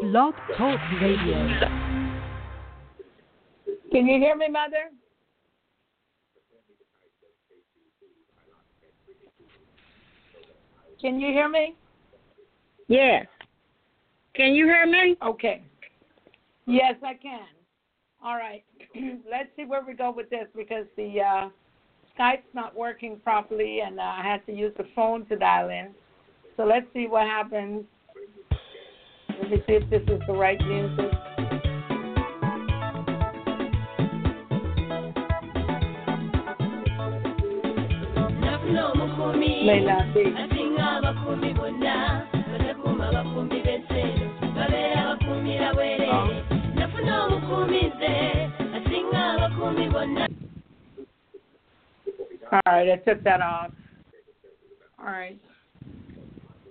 Blog Talk Radio. Can you hear me, Mother? Can you hear me? Yes. Can you hear me? Okay. Yes, I can. All right. Let's see where we go with this because the uh, Skype's not working properly and uh, I had to use the phone to dial in. So let's see what happens. Let me see if this is the right music. May not be. All right, I took that off. All right.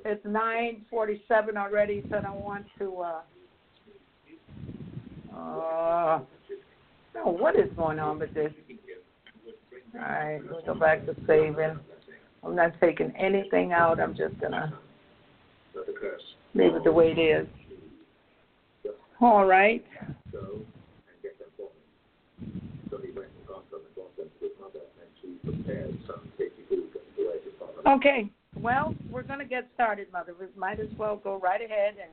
It's 9:47 already, so I don't want to. Uh, uh, no, what is going on with this? All right, let's go back to saving. I'm not taking anything out. I'm just gonna leave it the way it is. All right. Okay. Well, we're going to get started, Mother. We might as well go right ahead and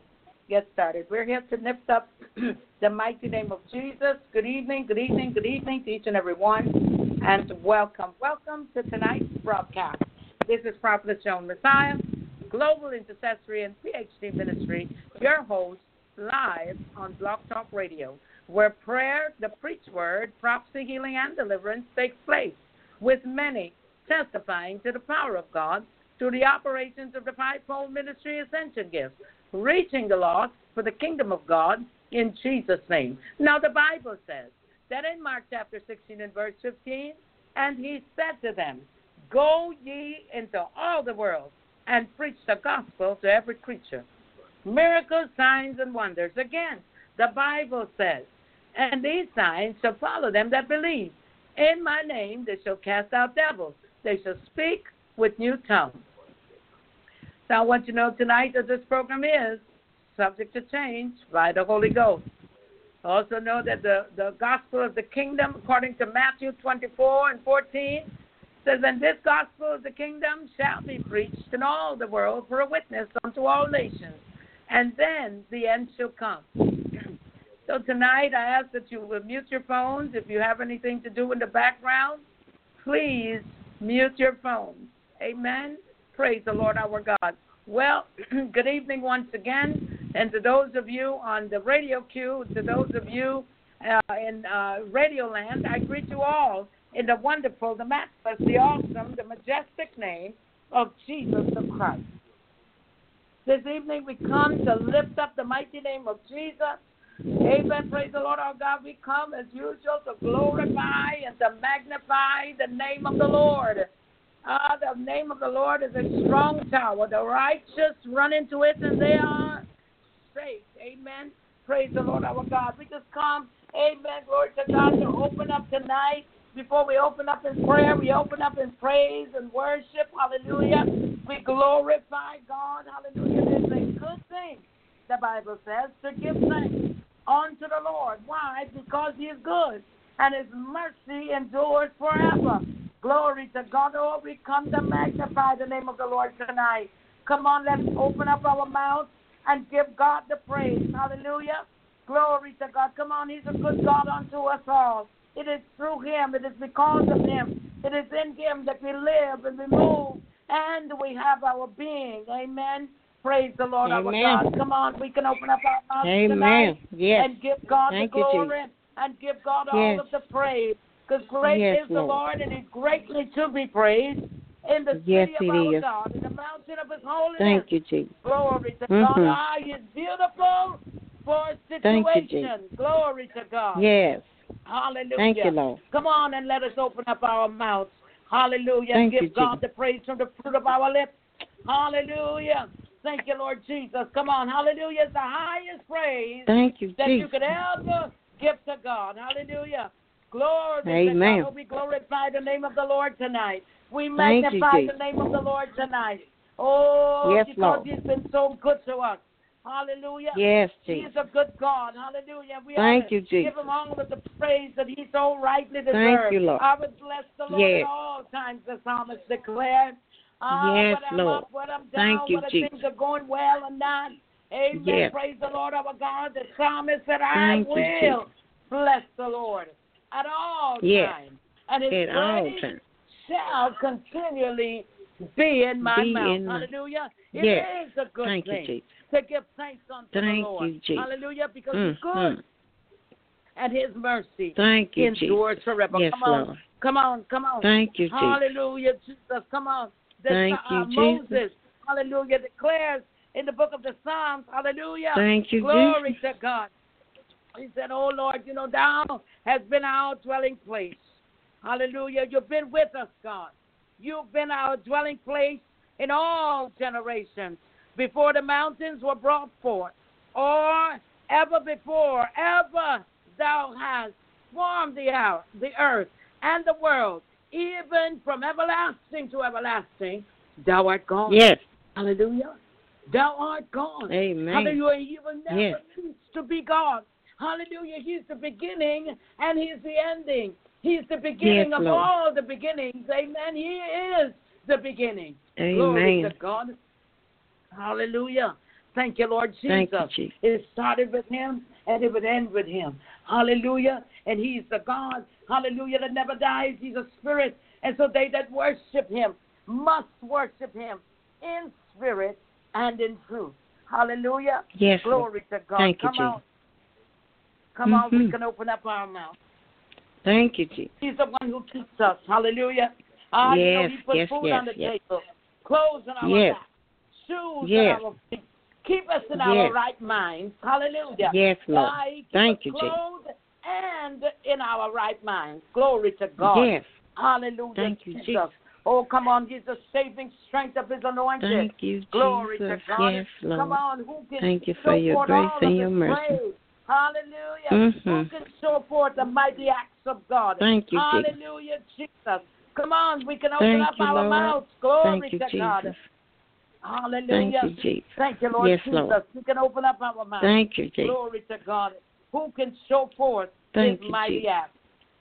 get started. We're here to lift up the mighty name of Jesus. Good evening, good evening, good evening to each and every one, and welcome. Welcome to tonight's broadcast. This is Prophet Joan Massiah, Global Intercessory and PhD Ministry, your host, live on Blog Talk Radio, where prayer, the preached word, prophecy, healing, and deliverance takes place, with many testifying to the power of God through the operations of the fivefold ministry ascension gifts, reaching the lost for the kingdom of God in Jesus' name. Now, the Bible says that in Mark chapter 16 and verse 15, and he said to them, Go ye into all the world and preach the gospel to every creature. Miracles, signs, and wonders. Again, the Bible says, And these signs shall follow them that believe. In my name they shall cast out devils. They shall speak with new tongues. I want you to know tonight that this program is subject to change by the Holy Ghost. Also know that the, the gospel of the kingdom, according to Matthew 24 and 14, says, And this gospel of the kingdom shall be preached in all the world for a witness unto all nations, and then the end shall come. so tonight I ask that you will mute your phones. If you have anything to do in the background, please mute your phones. Amen. Praise the Lord our God. Well, good evening once again. And to those of you on the radio queue, to those of you uh, in uh, Radio Land, I greet you all in the wonderful, the matchless, the awesome, the majestic name of Jesus the Christ. This evening we come to lift up the mighty name of Jesus. Amen. Praise the Lord our God. We come as usual to glorify and to magnify the name of the Lord. Ah, the name of the Lord is a strong tower. The righteous run into it and they are safe. Amen. Praise the Lord our God. We just come, amen, glory to God, to open up tonight. Before we open up in prayer, we open up in praise and worship. Hallelujah. We glorify God. Hallelujah. It's a good thing, the Bible says, to give thanks unto the Lord. Why? Because he is good and his mercy endures forever. Glory to God. Oh, we come to magnify the name of the Lord tonight. Come on, let's open up our mouths and give God the praise. Hallelujah. Glory to God. Come on, He's a good God unto us all. It is through Him, it is because of Him, it is in Him that we live and we move and we have our being. Amen. Praise the Lord Amen. our God. Come on, we can open up our mouths Amen. tonight Yes. and give God Thank the you, glory and give God all of the praise. Because great Yes, is the Lord. Lord and He's greatly to be praised in the Yes, city of our is. God, in the mountain of His holiness. Thank you, Jesus. Glory to Mhm. God. Ah, He is beautiful for a Thank you, situation. Glory to God. Yes. Hallelujah. Thank you, Lord. Come on and let us open up our mouths. Hallelujah. and Thank give you, God Jesus. the praise from the fruit of our lips. Hallelujah. Thank you, Lord Jesus. Come on. Hallelujah is the highest praise Thank you, that you could ever give to God. Hallelujah. Glory to Amen. God. We glorify the name of the Lord tonight. We Thank you, magnify the name of the Lord tonight. Oh, Yes, because Lord. He's been so good to us. Hallelujah. Yes, He Jesus. is a good God. Hallelujah. We Thank to you, Jesus. Give him all of the praise that he so rightly deserves. Thank you, Lord. I would bless the Lord Yes. at all times, the psalmist declared. Ah, Yes, Lord. up, I'm Thank down, you, whether Jesus. things are going well or not. Amen. Yes. Praise the Lord our God. The psalmist said, I Thank you, will Jesus. bless the Lord at all Yes. times. And his At all times. shall continually be in my Be mouth. in my- Hallelujah. It is Yes. a good Thank you, thing Jesus. to give thanks unto the Thank Lord. you, Jesus. Hallelujah, because Mm, He's good mm. and His mercy Thank you, endures Jesus. forever. Yes, come on, Lord. come on, come on. Thank you, Jesus. Hallelujah, Jesus. Come on. The, Thank uh, you, Jesus. Moses, hallelujah, declares in the book of the Psalms, hallelujah. Thank you, Glory Jesus. to God. He said, Oh Lord, you know, thou has been our dwelling place. Hallelujah. You've been with us, God. You've been our dwelling place in all generations before the mountains were brought forth, or ever before, ever thou hast formed the earth, the earth and the world, even from everlasting to everlasting, thou art God. Yes. Hallelujah. Thou art God. Amen. Hallelujah. He will never Yes. cease to be God. Hallelujah. He's the beginning and He's the ending. He's the beginning Yes, of Lord. all the beginnings. Amen. He is the beginning. Glory Amen. to God. Hallelujah. Thank you, Lord Jesus. You, Jesus. It started with Him and it would end with Him. Hallelujah. And He's the God, hallelujah, that never dies. He's a spirit. And so they that worship Him must worship Him in spirit and in truth. Hallelujah. Yes, Lord. Glory to God. Thank you, Come on. Come on, we can open up our mouth. Thank you, Jesus. He's the one who keeps us. Hallelujah. Ah, you know, Yes, he put yes, food yes, on the yes. table, clothes on our Yes. back, shoes Yes. on our feet. Keep us in our Yes. right minds. Hallelujah. Yes, Lord. Keeps Thank you, Jesus. and in our right minds. Glory to God. Yes. Hallelujah. Thank you, Jesus. Jesus. Oh, come on. He's the saving strength of his anointed. Thank you, Glory Jesus. to God. Yes, Come Lord. on, who can Thank you for your grace and your mercy. praise? Hallelujah. Mhm. Who can show forth the mighty acts of God? Thank you, Jesus. Hallelujah, Jesus. Come on, we can open Thank up you, our Lord. mouths. Glory Thank you, to God. Jesus. Hallelujah. Thank you, Jesus. Thank you, Lord Yes, Jesus. Lord. We can open up our mouths. Thank you, Jesus. Glory to God. Who can show forth Thank his you, mighty Jesus. acts?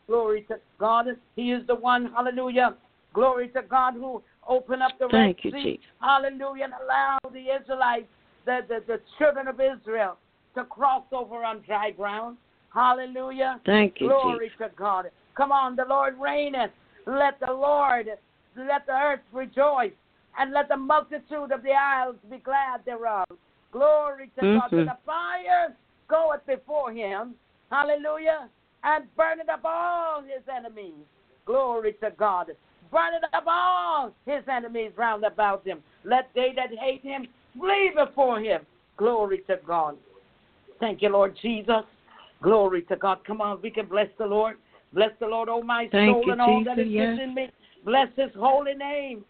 Glory to God. He is the one, hallelujah. Glory to God who opened up the Thank you, Red Sea. Jesus. Hallelujah. And allowed the Israelites, the, the, the children of Israel, to cross over on dry ground. Hallelujah. Thank you, Glory Jesus. to God. Come on, the Lord reigneth. Let the Lord, let the earth rejoice, and let the multitude of the isles be glad thereof. Glory to God. For Mhm. the fire goeth before him. Hallelujah. And burneth up all his enemies. Glory to God. Burneth up all his enemies round about him. Let they that hate him flee before him. Glory to God. Thank you, Lord Jesus. Glory to God. Come on, we can bless the Lord. Bless the Lord, oh my Thank soul, you, and all that is Jesus, yes. within me. Bless his holy name.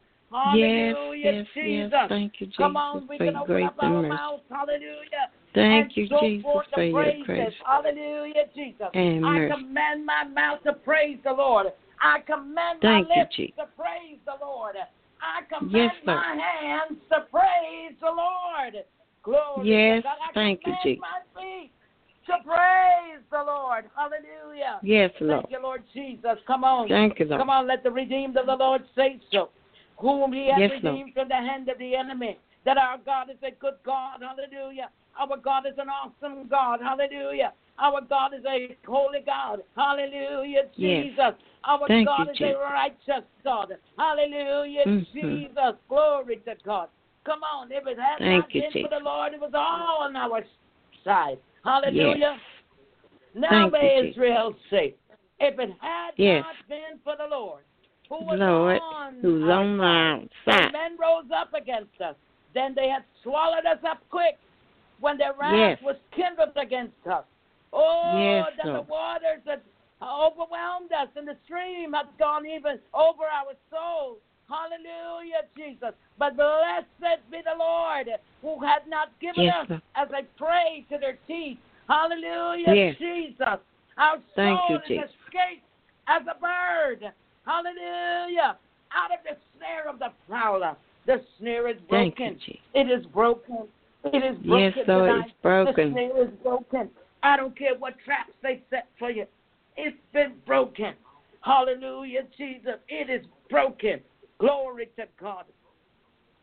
Yes, Hallelujah, yes, Jesus. yes. Thank you, Jesus, Come on, we can open up our mouths. Hallelujah. Thank and you, show Jesus, forth for your praises. grace Hallelujah, Jesus. and I mercy. command my mouth to praise the Lord. I command Thank my you, lips Jesus. to praise the Lord. I command Yes, my hands to praise the Lord. Glory Yes, to God. Thank you, Jesus. to praise the Lord. Hallelujah. Yes, Lord. Thank you, Lord Jesus. Come on. Thank you, Lord. Come on, let the redeemed of the Lord say so. Whom he has Yes, Lord. redeemed from the hand of the enemy. That our God is a good God. Hallelujah. Our God is an awesome God. Hallelujah. Our God is a holy God. Hallelujah, Yes. Jesus. Our Thank God you, is Jesus. a righteous God. Hallelujah, Mhm. Jesus. Glory to God. Come on, if it had Thank not you, been for the Lord, it was all on our side. Hallelujah. Now Thank may. Israel say, if it had Yes. not been for the Lord, who was Lord, on who's our on side, the when men rose up against us, then they had swallowed us up quick when their wrath Yes. was kindled against us. Oh, Yes, that the waters had overwhelmed us, and the stream had gone even over our souls. Hallelujah, Jesus. But blessed be the Lord who had not given Yes, us Lord. as a prey to their teeth. Hallelujah, Yes. Jesus. Our Thank soul you, is escaped as a bird. Hallelujah. Out of the snare of the prowler. The snare is you, broken. Jesus. It is broken. It is broken Yes, Lord, tonight. it's broken. The snare is broken. I don't care what traps they set for you. It's been broken. Hallelujah, Jesus. It is broken. Glory to God.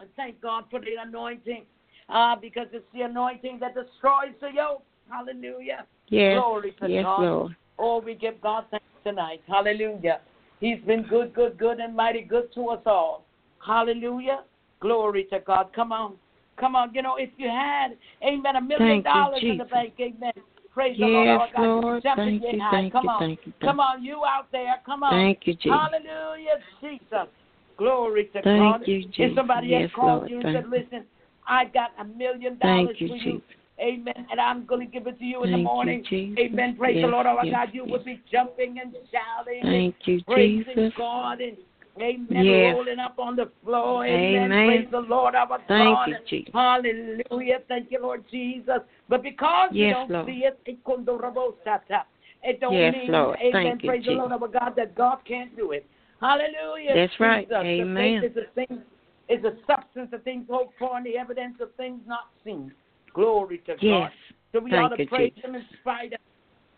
And thank God for the anointing. Uh, because it's the anointing that destroys the yoke. Hallelujah. Yes. Glory to Yes, God. Lord. Oh, we give God thanks tonight. Hallelujah. He's been good, good, good, and mighty good to us all. Hallelujah. Glory to God. Come on. Come on. You know, if you had, amen, a million Thank you, dollars in the bank, amen. Praise the Lord. Yes, our God. You Lord. Thank you, thank Come you, on. thank you, Come on, you out there. Come on. Thank you, Jesus. Hallelujah, Jesus. Glory to Thank God. you, If somebody Yes, has called Lord. you and said, listen, I got a million dollars Thank you, for you. Jesus. Amen. And I'm going to give it to you in the Thank you, morning. Jesus. Amen. Praise the Yes, Lord our yes, God. You yes. would be jumping and shouting and Thank you, praising Jesus. God and amen. Yes. Rolling up on the floor. Amen. Amen. Praise the Lord our Thank God. you, Jesus. Hallelujah. Thank you, Lord Jesus. But because you Yes, don't Lord. see it, it don't Yes, mean, Lord. amen, Thank you, praise the Lord Jesus. our God, that God can't do it. Hallelujah. That's right. Jesus. The Amen. is a thing is a substance of things hoped for and the evidence of things not seen. Glory to Yes. God. So we Thank ought to you, praise Jesus. Him in spite of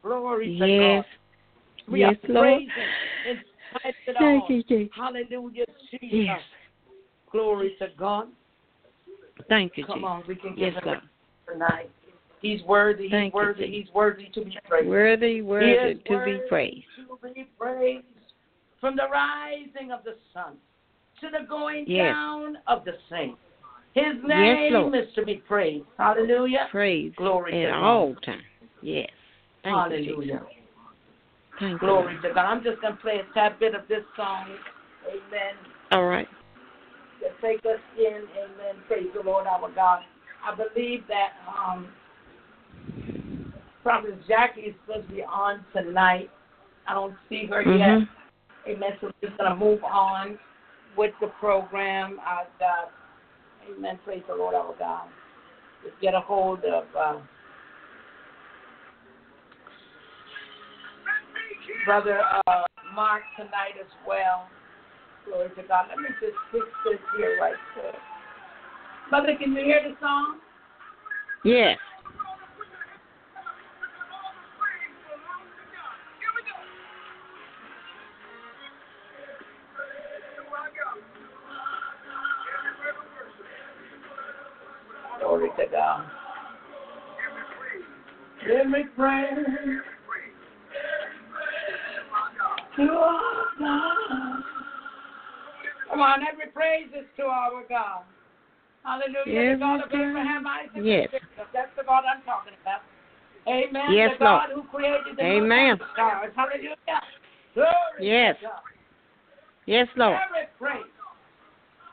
Glory to God. We Yes, ought to Lord. praise Him in spite of it all. You, Jesus. Hallelujah, Jesus. Yes. Glory to God. Thank you, Come Jesus. on, we can give Yes, Him Lord. tonight. He's worthy. He's Thank worthy. Jesus. He's worthy to be praised. Worthy, worthy to be worthy praised. To be praised from the rising of the sun to the going Yes. down of the same. His name Lord. is to be praised. Hallelujah. Praise Glory at to God. all times. Yes. Thank. Hallelujah. You. Glory to God. I'm just going to play a tad bit of this song. Amen. All right. To take us in. Amen. Praise the Lord our God. I believe that um, Prophet Jackie is supposed to be on tonight. I don't see her yet. Amen. So we're just going to move on with the program. I've got, amen. Praise the Lord our God. Just get a hold of uh, Brother uh, Mark tonight as well. Glory to God. Let me just fix this here right quick. Mother, can you hear the song? Yes. Glory to God. Every praise to our God. Come on, every praise is to our God. Hallelujah. the God of Abraham, Isaac, Yes. That's the God I'm talking about. Amen. Yes, the God Lord. who created the Amen. stars. Hallelujah. Glory Yes. Yes, Lord. Every praise.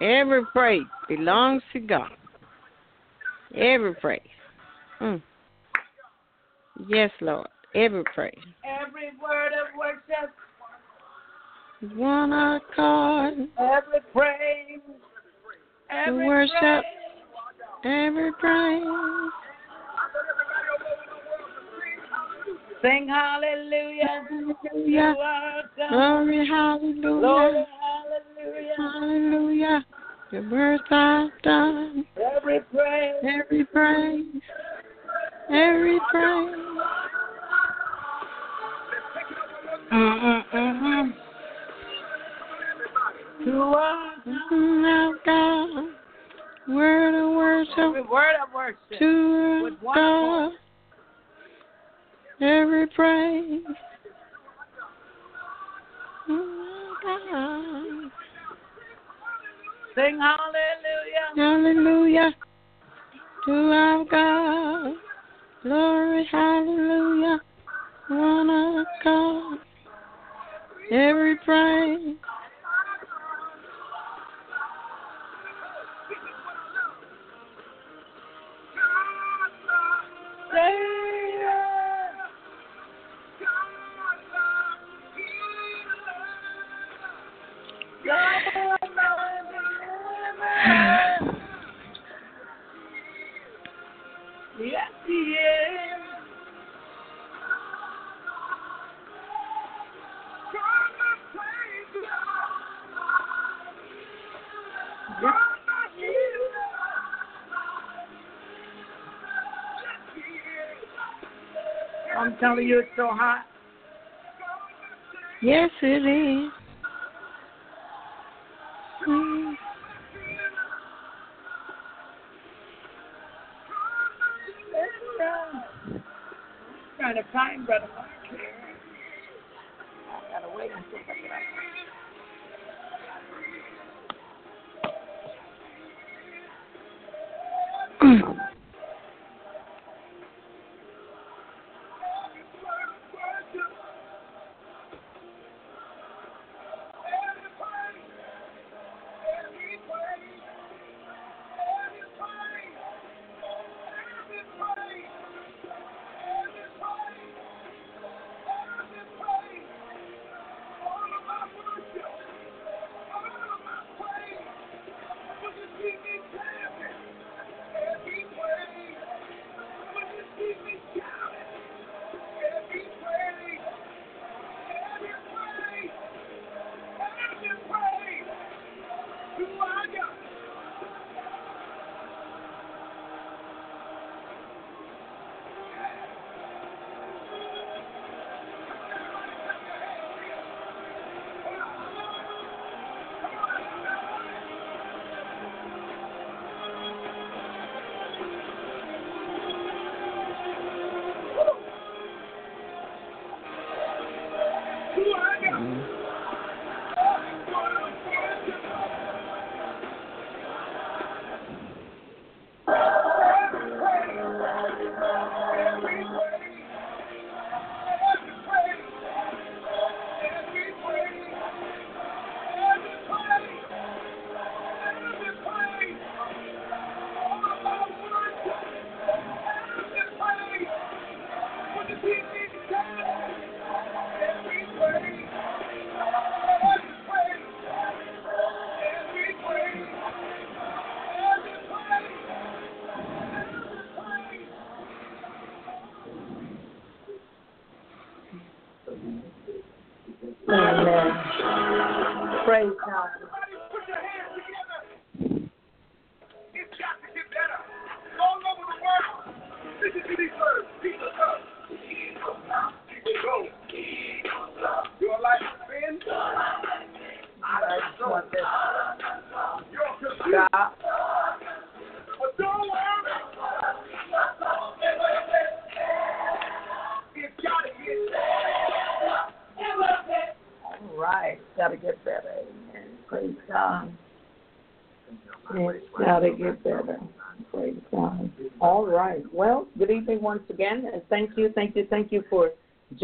Every praise belongs to God. Every praise. Mm. Yes, Lord. Every praise. Every word of worship. One accord. Every praise. Every worship. praise. Every praise. Sing hallelujah. Hallelujah. Glory, Glory, hallelujah. hallelujah. The words I've done. Every praise. Every praise. Every praise. You are God. Now God. Word of worship. Word of worship. to God. Every praise. Oh, God. Sing hallelujah. Hallelujah to our God. Glory, hallelujah. Of God. Every praise. I'm telling you, it's so hot. Yes, it is. Mm. Trying to find Brother Mark here. I gotta wait until I get out. Amen.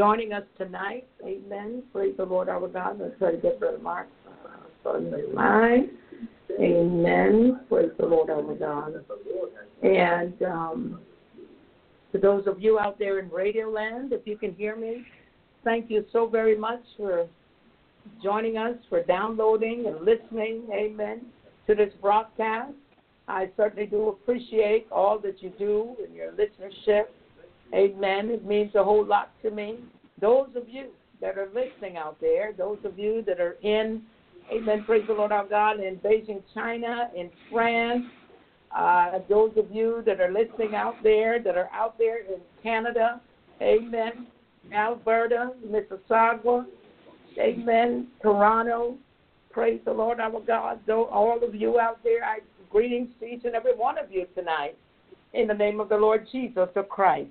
joining us tonight. Amen. Praise the Lord our God. Let's try to get Brother Mark uh, on the line. Amen. Praise the Lord our God. And um, to those of you out there in Radio Land, if you can hear me, thank you so very much for joining us, for downloading and listening, amen, to this broadcast. I certainly do appreciate all that you do and your listenership. Amen. It means a whole lot to me. Those of you that are listening out there, those of you that are in, amen, praise the Lord our God, in Beijing, China, in France, uh, those of you that are listening out there, that are out there in Canada, amen, Alberta, Mississauga, amen, Toronto, praise the Lord our God. All of you out there, I greetings to each and every one of you tonight in the name of the Lord Jesus of Christ.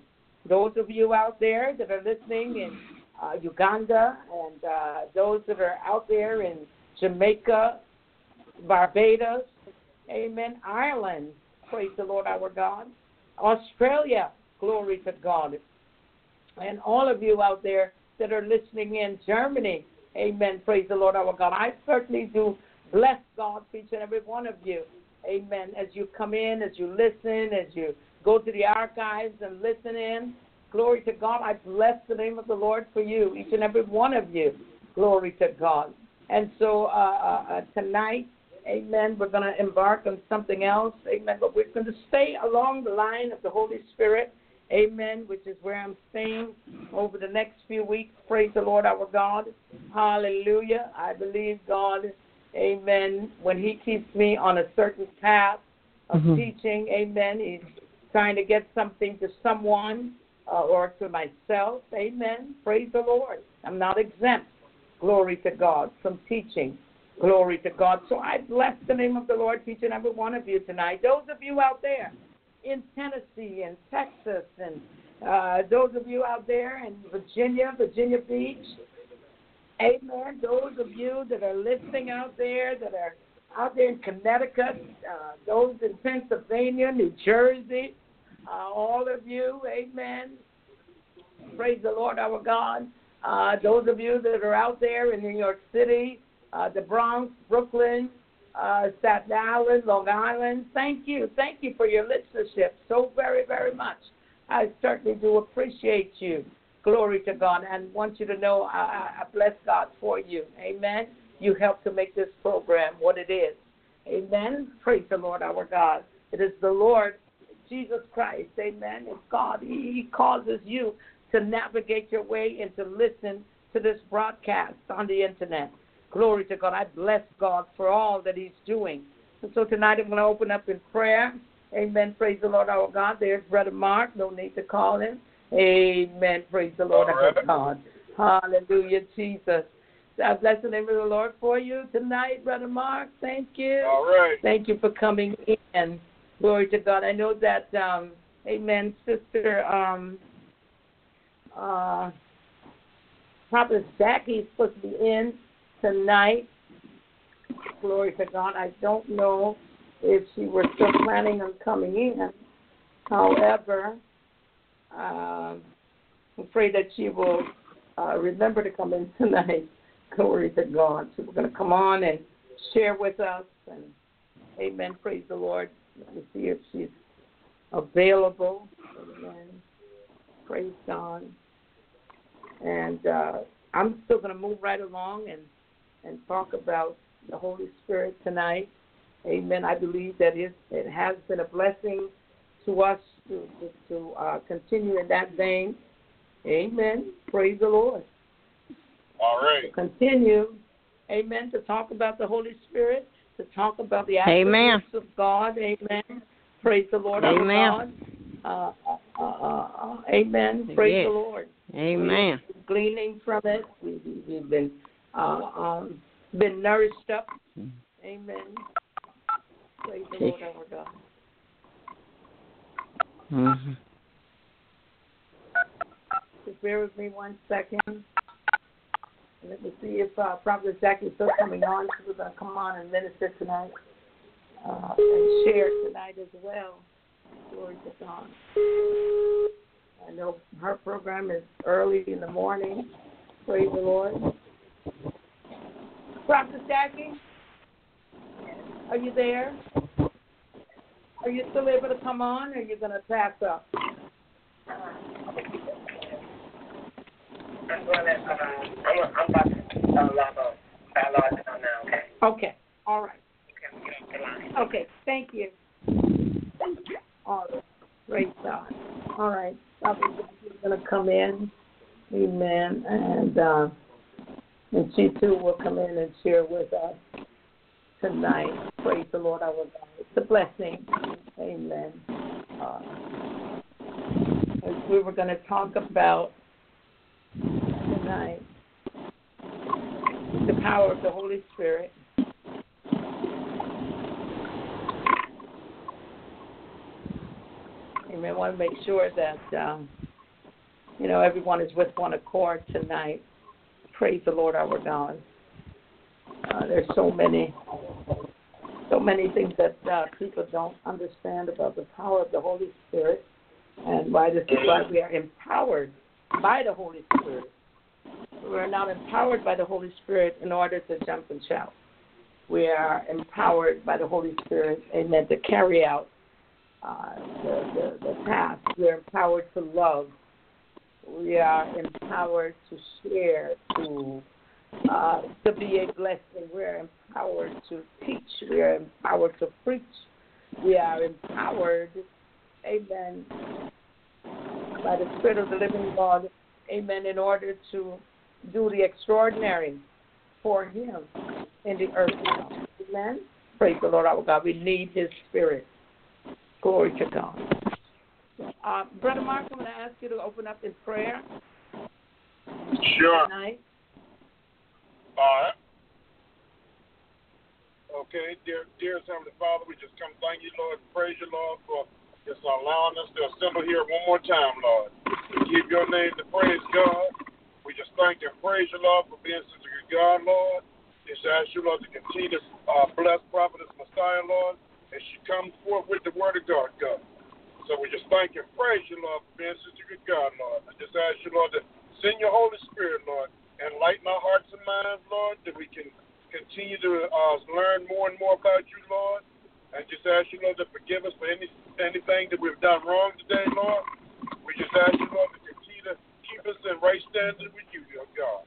Those of you out there that are listening in uh, Uganda and uh, those that are out there in Jamaica, Barbados, amen, Ireland, praise the Lord our God, Australia, glory to God, and all of you out there that are listening in Germany, amen, praise the Lord our God. I certainly do bless God each and every one of you, amen, as you come in, as you listen, as you go to the archives and listen in. Glory to God. I bless the name of the Lord for you, each and every one of you. Glory to God. And so uh, uh, tonight, amen, we're going to embark on something else, amen, but we're going to stay along the line of the Holy Spirit, amen, which is where I'm staying over the next few weeks. Praise the Lord our God. Hallelujah. I believe God, amen, when He keeps me on a certain path of Mhm. teaching, amen, He's trying to get something to someone, uh, or to myself. Amen. Praise the Lord. I'm not exempt. Glory to God from teaching. Glory to God. So I bless the name of the Lord, each and every one of you tonight. Those of you out there in Tennessee and Texas, and uh, those of you out there in Virginia, Virginia Beach, Amen. Those of you that are listening out there, that are out there in Connecticut, uh, those in Pennsylvania, New Jersey, uh, all of you, amen. Praise the Lord our God. Uh, those of you that are out there in New York City, uh, the Bronx, Brooklyn, uh, Staten Island, Long Island, thank you. Thank you for your listenership so very, very much. I certainly do appreciate you. Glory to God. And want you to know I, I bless God for you. Amen. You help to make this program what it is. Amen. Praise the Lord our God. It is the Lord Jesus Christ. Amen. It's God. He, causes you to navigate your way and to listen to this broadcast on the internet. Glory to God. I bless God for all that He's doing. And so tonight I'm going to open up in prayer. Amen. Praise the Lord our God. There's Brother Mark. No need to call him. Amen. Praise the Lord our God. Hallelujah, Jesus. I bless the name of the Lord for you tonight, Brother Mark. Thank you. All right. Thank you for coming in. Glory to God. I know that, um, Amen, Sister um, uh, Prophet Jackie is supposed to be in tonight. Glory to God. I don't know if she was still planning on coming in. However, um, I'm afraid that she will uh, remember to come in tonight. Glory to God. So we're going to come on and share with us. And amen. Praise the Lord. Let me see if she's available. Amen. Praise God. And uh, I'm still going to move right along and, and talk about the Holy Spirit tonight. Amen. I believe that it, it has been a blessing to us to, to, to uh, continue in that vein. Amen. Praise the Lord. All right. Continue. Amen. To talk about the Holy Spirit, to talk about the Amen. attributes of God. Amen. Praise the Lord Amen. our God. Uh, uh, uh, uh, amen. Praise Yes. the Lord. Amen. We're gleaning from it. We, we, we've been uh, um, been nourished up. Amen. Praise the Lord our God. hmm Just bear with me one second. Let me see if uh, Prophet Jackie is still coming on. She was going to come on and minister tonight uh, and share tonight as well. Glory to God. I know her program is early in the morning. Praise the Lord. Prophet Jackie, are you there? Are you still able to come on, or are you going to pass up? I'm gonna, uh, I'm, I'm about to uh, log on. I'll log on now, okay? Okay. All right. Okay. Okay, thank you. All right, great God. All right, going to come in, Amen, and uh, and she too will come in and share with us tonight. Praise the Lord, our God. It's a blessing, Amen. Uh, we were going to talk about tonight the power of the Holy Spirit. Amen. I want to make sure that um, you know everyone is with one accord tonight. Praise the Lord our God. Uh, there's so many, so many things that uh, people don't understand about the power of the Holy Spirit, and why this is why we are empowered by the Holy Spirit. We're not empowered by the Holy Spirit in order to jump and shout. We are empowered by the Holy Spirit, amen, to carry out uh, the, the, the task. We are empowered to love. We are empowered to share, to uh, to be a blessing. We are empowered to teach. We are empowered to preach. We are empowered, amen, by the Spirit of the living God, amen, in order to do the extraordinary for Him in the earth. Amen. Praise the Lord our God. We need His Spirit. Glory to God. Uh, Brother Mark, I'm going to ask you to open up in prayer Sure. tonight. All right. Okay, dear, dearest Heavenly Father, we just come thank you, Lord, praise you, Lord, for just allowing us to assemble here one more time, Lord. We give your name to praise God. We just thank you and praise you, Lord, for being such a good God, Lord. Just ask you, Lord, to continue to uh, bless Prophetess Massiah, Lord, as she comes forth with the word of God, God. So we just thank you and praise you, Lord, for being such a good God, Lord. I just ask you, Lord, to send your Holy Spirit, Lord, and lighten our hearts and minds, Lord, that we can continue to uh, learn more and more about you, Lord. And just ask you, Lord, to forgive us for any anything that we've done wrong today, Lord. We just ask you, Lord, to continue to keep us in right standing with you, Lord God.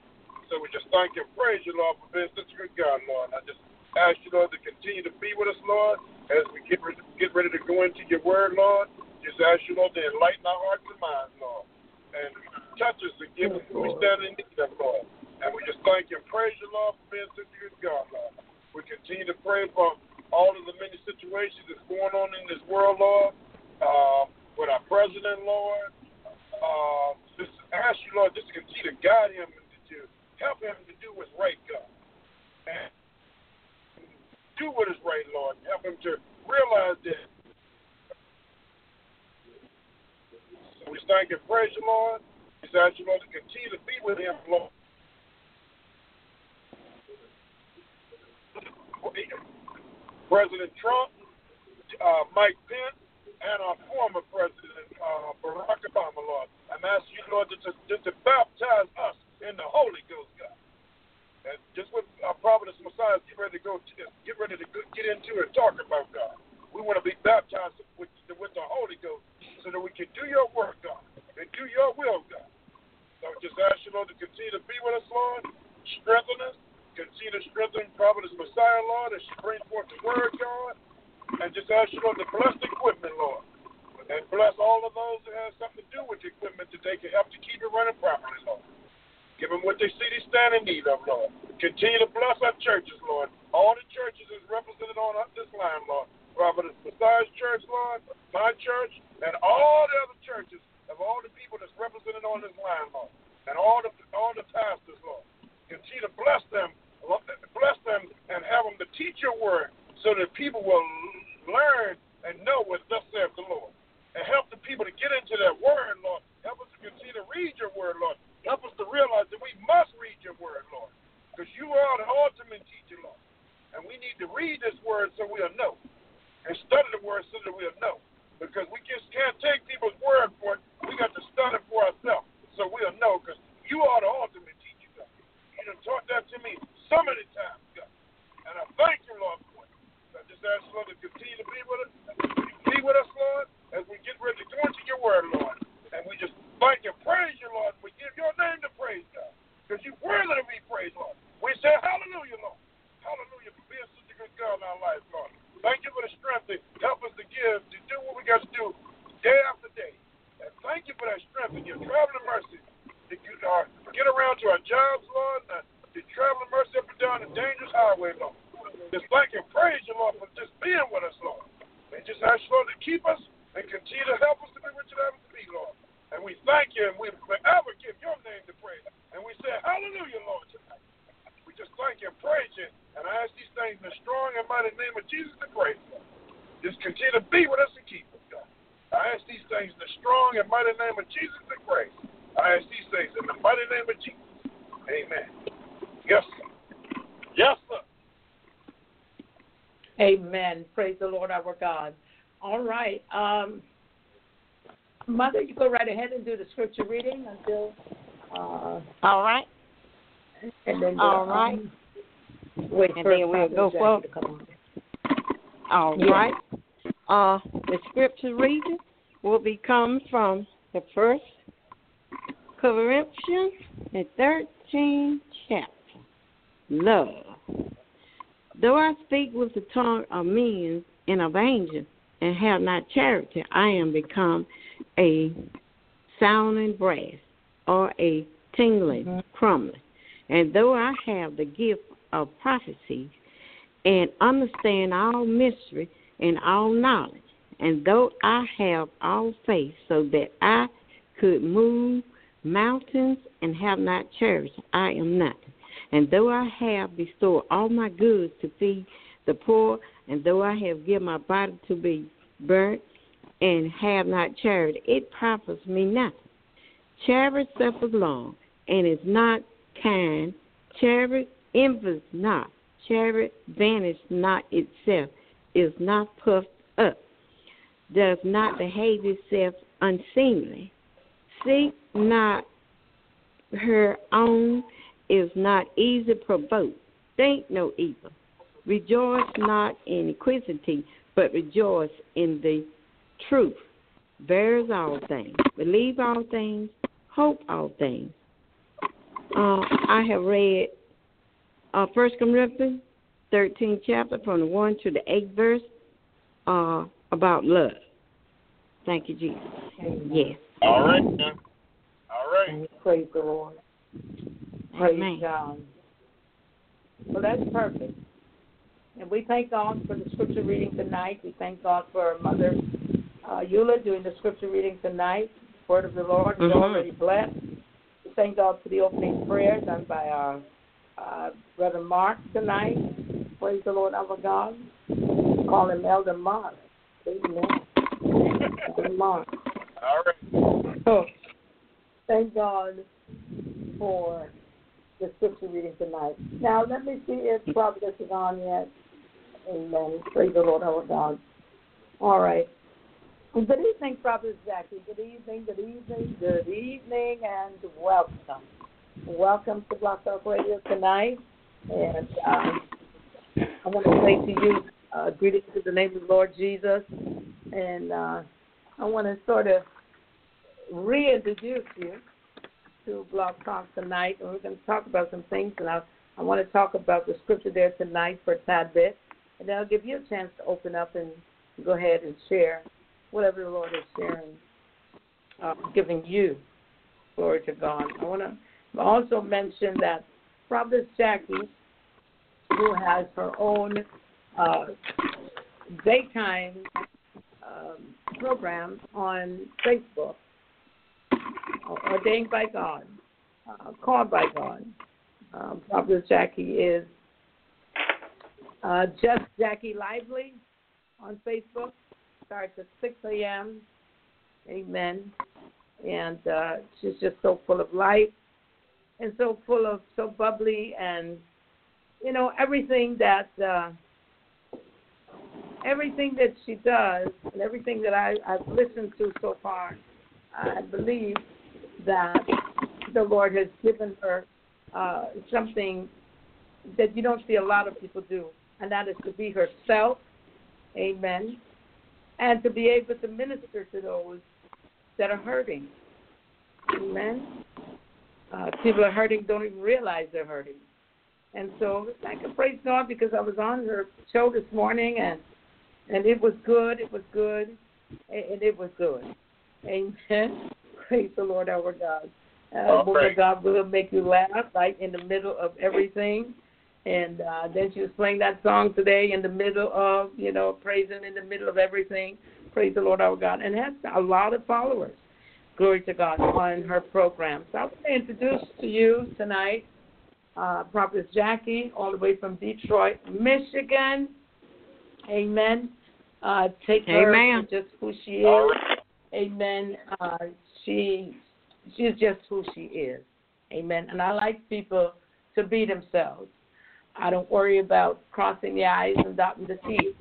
So we just thank and praise you, Lord, for being such a good God, Lord. And I just ask you, Lord, to continue to be with us, Lord, as we get ready, get ready to go into your word, Lord. Just ask you, Lord, to enlighten our hearts and minds, Lord. And touch us and give us what we stand in need of, Lord. And we just thank and praise you, Lord, for being such a good God, Lord. We continue to pray for all of the many situations that's going on in this world, Lord, uh, with our president, Lord. Uh, just ask you, Lord, just to continue to guide him and to help him to do what's right, God. And do what is right, Lord. Help him to realize that. So we thank and praise you, Lord. We ask you, Lord, to continue to be with him, Lord. President Trump, uh, Mike Pence, and our former president, uh, Barack Obama, Lord. I'm asking you, Lord, to, to, to baptize us in the Holy Ghost, God. And just with our Providence Massiah, get ready to go, get ready to get into and talk about God. We want to be baptized with, with the Holy Ghost so that we can do your work, God, and do your will, God. So just ask you, Lord, to continue to be with us, Lord, strengthen us, continue to strengthen Providence Massiah, Lord, as she brings forth the word, God. And just ask you, Lord, to bless the equipment, Lord. And bless all of those that have something to do with the equipment that they can help to keep it running properly, Lord. Give them what they see they stand in need of, Lord. Continue to bless our churches, Lord. All the churches is represented on this line, Lord. Providence Massiah's church, Lord, my church, and all the other churches of all the people that's represented on this line, Lord. And all the all the pastors, Lord. Continue to bless them, bless them and have them to teach your word so that people will learn and know what thus saith the Lord. And help the people to get into that word, Lord. Help us to continue to read your word, Lord. Help us to realize that we must read your word, Lord. Because you are the ultimate teacher, Lord. And we need to read this word so we'll know. And study the word so that we'll know. Because we just can't take people's word for it. We got to study for ourselves so we'll know. Because you are the ultimate teacher, God. You done taught that to me so many times, God. And I thank you, Lord, for it. I just ask, Lord, to continue to be with us. Be with us, Lord, as we get ready to go into your word, Lord. And we just thank you, praise you, Lord. We give your name to praise, God. Because you're worthy to be praised, Lord. We say hallelujah, Lord. Hallelujah for being such a good God in our lives, Lord. Thank you for the strength to help us to give, to do what we got to do day after day. And thank you for that strength and your traveling mercy to get, uh, get around to our jobs, Lord, and the traveling mercy up and down the dangerous highway, Lord. Just thank you, praise you, Lord, for just being with us, Lord. And just ask you, Lord, to keep us and continue to help us to be what you have to be, Lord. And we thank you, and we forever give your name to praise. And we say, Hallelujah, Lord, tonight. We just thank you and praise you. And I ask these things in the strong and mighty name of Jesus to praise. Just continue to be with us and keep us, God. I ask these things in the strong and mighty name of Jesus to praise. I ask these things in the mighty name of Jesus. Amen. Yes, sir. Yes, sir. Amen. Praise the Lord our God. All right. Um, Mother, you go right ahead and do the scripture reading until. Uh, All right. and then All the, right. Um, wait And then we'll go Jackie for- to come on. All Yeah. right. Uh, the scripture reading will be coming from the first Corinthians, the 13th chapter. Love. Though I speak with the tongue of men and of angels and have not charity, I am become a sounding brass or a tingling, mm-hmm. crumbling. And though I have the gift of prophecy and understand all mystery and all knowledge, And though I have all faith so that I could move mountains and have not charity, I am nothing. And though I have bestowed all my goods to feed the poor, and though I have given my body to be burnt and have not charity, it profits me nothing. Charity suffers long and is not kind. Charity envies not. Charity vanishes not itself, is not puffed up, does not behave itself unseemly. Seek not her own, is not easy provoked. Think no evil. Rejoice not in iniquity, but rejoice in the truth. Bears all things, believe all things, hope all things. Uh, I have read uh, First Corinthians, 13th chapter, from the 1 to the 8th verse, uh, about love. Thank you, Jesus. Yes. All right, then. All right. Praise the Lord. Praise Amen. God. Well, that's perfect. And we thank God for the scripture reading tonight. We thank God for our Mother uh, Eula doing the scripture reading tonight. Word of the Lord is Mhm. already blessed. We thank God for the opening prayer done by our uh, Brother Mark tonight. Praise the Lord, our God. Call him Elder Mark. Amen. Elder Mark. All right. So, thank God for the scripture reading tonight. Now, let me see if Providence is on yet. Amen. Praise the Lord, our God. All right. Good evening, Prophetess Jackie. Good evening, good evening, good evening, and welcome. Welcome to Blog Talk Radio tonight. And um, I want to say to you, uh, greetings to the name of the Lord Jesus. And uh, I want to sort of reintroduce you to Blog Talk tonight, and we're going to talk about some things. And I, I want to talk about the scripture there tonight for a tad bit, and then I'll give you a chance to open up and go ahead and share whatever the Lord is sharing, uh, giving you. Glory to God. I want to also mention that Prophetess Jackie, who has her own uh, daytime um, program on Facebook, ordained by God, uh, called by God. Um, Prophet Jackie is uh, just Jackie Lively on Facebook. Starts at 6 a.m. Amen. And uh, she's just so full of life and so full of so bubbly and you know everything that uh, everything that she does and everything that I, I've listened to so far. I believe that the Lord has given her uh, something that you don't see a lot of people do, and that is to be herself. Amen. And to be able to minister to those that are hurting. Amen. Uh, people are hurting, don't even realize they're hurting. And so I can praise God because I was on her show this morning and and it was good, it was good, and it was good. Amen. Praise the Lord our God. Uh, All woman right. God will make you laugh right in the middle of everything. And uh, then she was playing that song today in the middle of, you know, praising in the middle of everything. Praise the Lord our God. And has a lot of followers. Glory to God on her program. So I want to introduce to you tonight uh, Prophetess Jackie, all the way from Detroit, Michigan. Amen. Uh, take her Amen. for just who she is. Amen. Uh, she she's just who she is. Amen. And I like people to be themselves. I don't worry about crossing the I's and dotting the T's.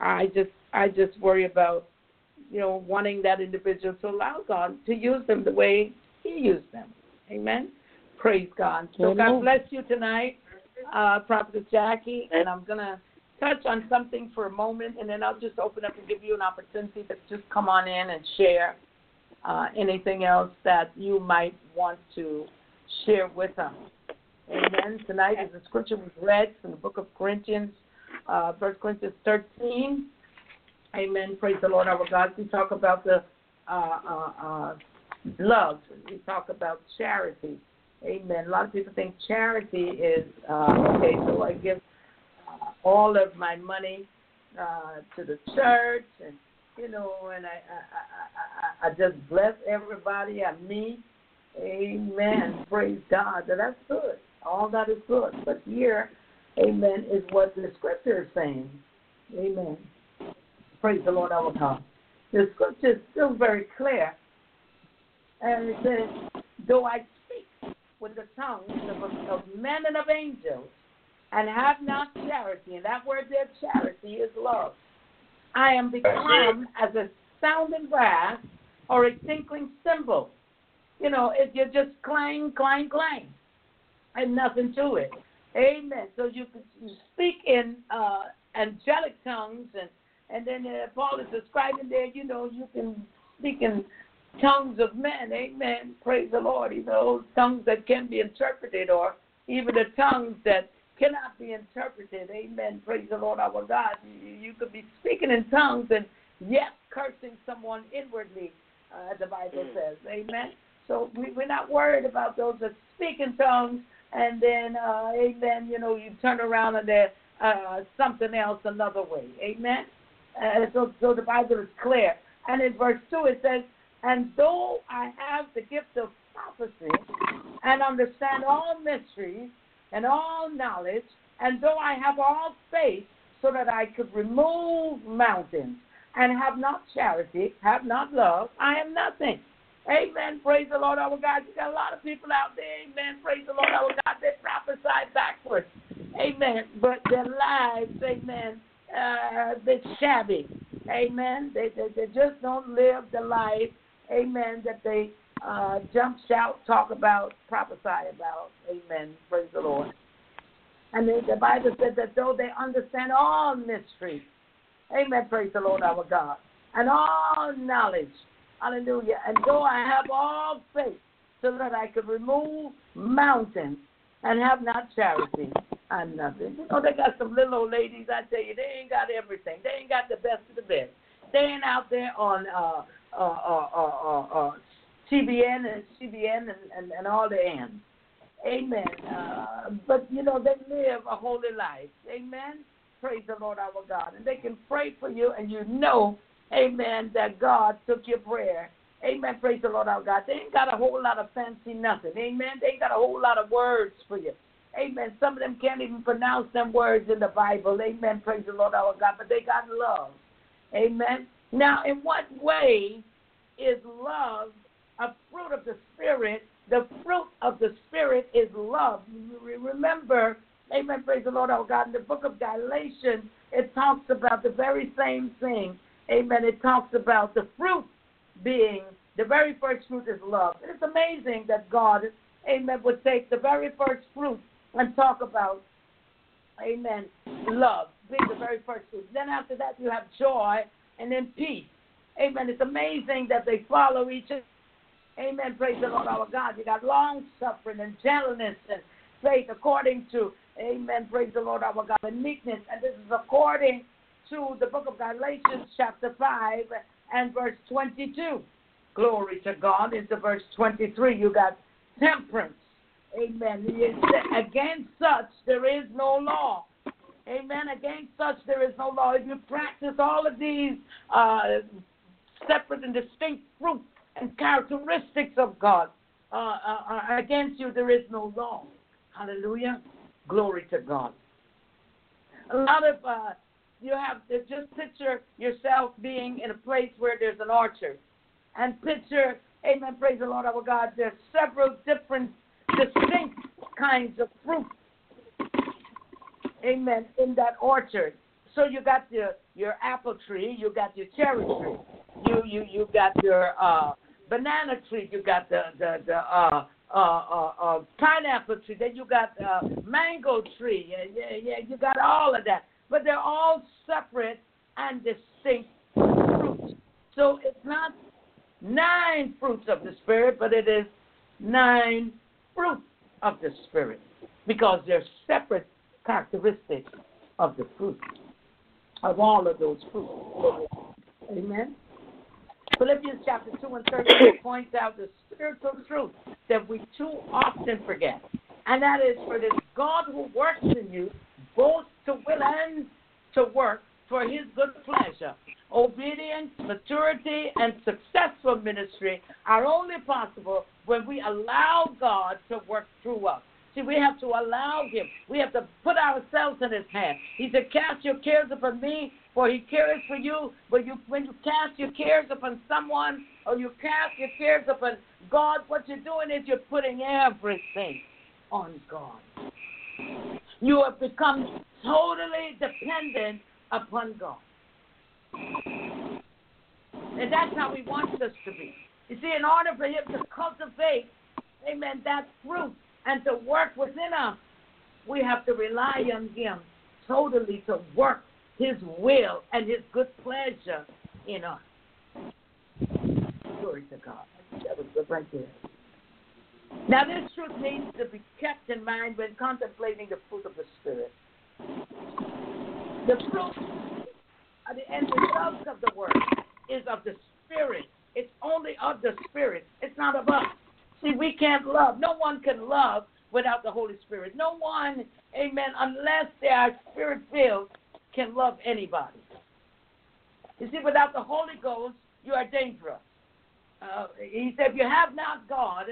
I just I just worry about you know wanting that individual to allow God to use them the way He used them. Amen. Praise God. So God bless you tonight, uh, Prophetess Jackie, and I'm gonna touch on something for a moment, and then I'll just open up and give you an opportunity to just come on in and share uh, anything else that you might want to share with us. Amen. Tonight, as the scripture was read from the book of Corinthians, uh, 1 Corinthians 13. Amen. Praise the Lord our God. We talk about the uh, uh, uh, love. We talk about charity. Amen. A lot of people think charity is uh, okay. So I give all of my money uh, to the church, and you know, and I I, I, I, just bless everybody I meet. Amen. Praise God. So that's good. All that is good. But here, Amen, is what the scripture is saying. Amen. Praise the Lord our God. The scripture is still very clear. And it says, Though I speak with the tongues of men and of angels, and have not charity, and that word there, charity, is love. I am become as a sounding brass or a tinkling cymbal. You know, if you just clang, clang, clang, and nothing to it. Amen. So you can speak in uh, angelic tongues, and and then uh, Paul is describing there. You know, you can speak in tongues of men. Amen. Praise the Lord. You know, tongues that can be interpreted, or even the tongues that cannot be interpreted. Amen. Praise the Lord our God. You, you could be speaking in tongues and yet cursing someone inwardly, uh, the Bible says. Amen. So we, we're not worried about those that speak in tongues and then, uh, amen, you know, you turn around and they're uh, something else another way. Amen. Uh, so, so the Bible is clear. And in verse 2 it says, And though I have the gift of prophecy and understand all mysteries and all knowledge, and though I have all faith so that I could remove mountains and have not charity, have not love, I am nothing. Amen. Praise the Lord our God. You got a lot of people out there. Amen. Praise the Lord our God. They prophesy backwards. Amen. But their lives, amen, uh, they're shabby. Amen. They, they, they just don't live the life, amen, that they uh, jump, shout, talk about, prophesy about. Amen. Praise the Lord. And the, the Bible says that though they understand all mysteries, amen, praise the Lord our God, and all knowledge, hallelujah, and though I have all faith so that I could remove mountains and have not charity, I'm nothing. You know, they got some little old ladies, I tell you, they ain't got everything. They ain't got the best of the best. They ain't out there on uh, uh, uh, uh, uh, uh, TBN and CBN and, and, and all the ends. Amen. Uh, but, you know, they live a holy life. Amen. Praise the Lord our God. And they can pray for you, and you know, amen, that God took your prayer. Amen. Praise the Lord our God. They ain't got a whole lot of fancy nothing. Amen. They ain't got a whole lot of words for you. Amen. Some of them can't even pronounce them words in the Bible. Amen. Praise the Lord our God. But they got love. Amen. Now, in what way is love a fruit of the Spirit? The fruit of the Spirit is love. Remember, amen, praise the Lord our God. In the book of Galatians, it talks about the very same thing. Amen. It talks about the fruit being, the very first fruit is love. It's amazing that God, amen, would take the very first fruit and talk about, amen, love being the very first fruit. Then after that, you have joy and then peace. Amen. It's amazing that they follow each other. Amen. Praise the Lord our God. You got long suffering and gentleness and faith according to, amen. Praise the Lord our God. And meekness. And this is according to the book of Galatians, chapter 5 and verse 22. Glory to God. Into verse 23, you got temperance. Amen. Against such there is no law. Amen. Against such there is no law. If you practice all of these uh, separate and distinct fruits and characteristics of God, uh, uh, uh, against you there is no law. Hallelujah. Glory to God. A lot of uh, you have to just picture yourself being in a place where there's an orchard, and picture, Amen. Praise the Lord our God. There's several different distinct kinds of fruit. Amen. In that orchard. So you got your your apple tree, you got your cherry tree, you you you got your uh, banana tree, you got the the the uh, uh, uh, uh, pineapple tree, then you got uh, mango tree, yeah, yeah, yeah, you got all of that. But they're all separate and distinct fruits. So it's not nine fruits of the Spirit, but it is nine fruits of the Spirit because they're separate characteristics of the fruit, of all of those fruits. Amen. Philippians chapter 2 and 13 points out the spiritual truth that we too often forget. And that is for this God who works in you both to will and to work for his good pleasure. Obedience, maturity, and successful ministry are only possible when we allow God to work through us. See, we have to allow Him. We have to put ourselves in His hand. He said, Cast your cares upon me, for He cares for you. When you, when you cast your cares upon someone or you cast your cares upon God, what you're doing is you're putting everything on God. You have become totally dependent upon God. And that's how He wants us to be. You see, in order for Him to cultivate, amen, that fruit and to work within us, we have to rely on Him totally to work His will and His good pleasure in us. Glory to God. That was good right there. Now, this truth needs to be kept in mind when contemplating the fruit of the Spirit. The fruit and the result of the word is of the Spirit. It's only of the Spirit. It's not of us. See, we can't love. No one can love without the Holy Spirit. No one, amen, unless they are spirit filled, can love anybody. You see, without the Holy Ghost, you are dangerous. Uh, he said, if you have not God,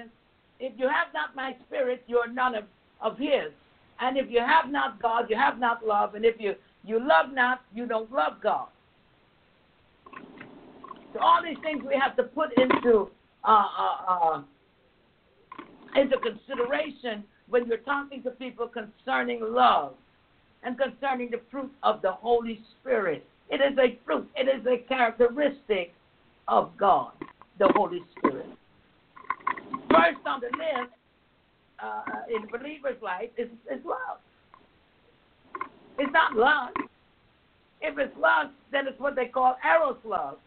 if you have not my spirit, you are none of, of his. And if you have not God, you have not love. And if you, you love not, you don't love God. So all these things we have to put into uh, uh, uh, into consideration when you're talking to people concerning love and concerning the fruit of the Holy Spirit. It is a fruit. It is a characteristic of God, the Holy Spirit. First on the list uh, in believer's life is, is love. It's not lust. If it's lust, then it's what they call eros love.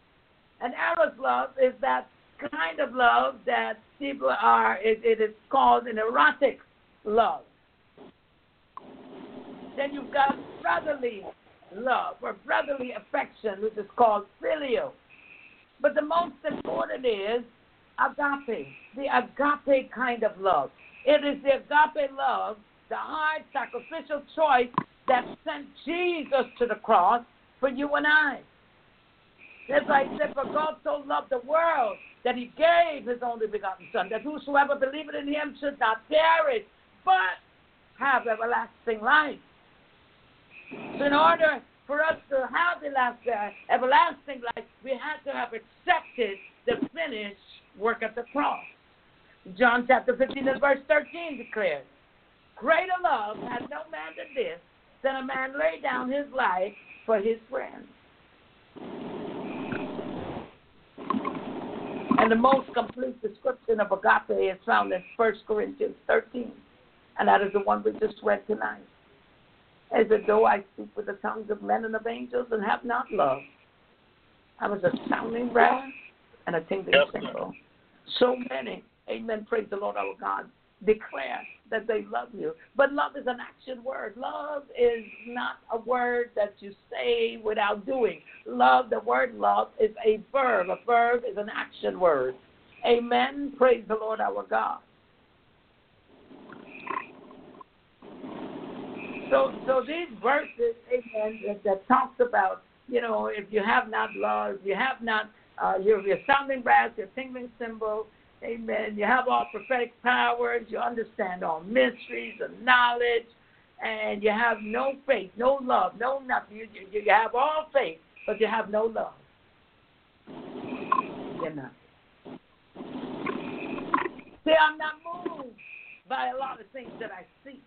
And eros love is that kind of love that people are, it, it is called an erotic love. Then you've got brotherly love or brotherly affection, which is called filial. But the most important is agape, the agape kind of love. It is the agape love, the hard sacrificial choice that sent Jesus to the cross for you and I. As I said, for God so loved the world that he gave his only begotten Son, that whosoever believeth in him should not perish, but have everlasting life. So in order for us to have the last, uh, everlasting life, we had to have accepted the finished work of the cross. John chapter 15 and verse 13 declares, Greater love has no man than this, than a man lay down his life for his friends. And the most complete description of agape is found in 1 Corinthians 13. And that is the one we just read tonight. As though I speak with the tongues of men and of angels and have not love, I was a sounding brass and a tingling cymbal. So many, amen, praise the Lord our God, declare that they love you. But love is an action word. Love is not a word that you say without doing. Love, the word love, is a verb. A verb is an action word. Amen. Praise the Lord our God. So, so these verses, amen, that, talks about, you know, if you have not love, you have not, uh, your, your sounding brass, your tingling cymbal, Amen. You have all prophetic powers. You understand all mysteries and knowledge. And you have no faith, no love, no nothing. You, you, you have all faith, but you have no love. You're not. See, I'm not moved by a lot of things that I see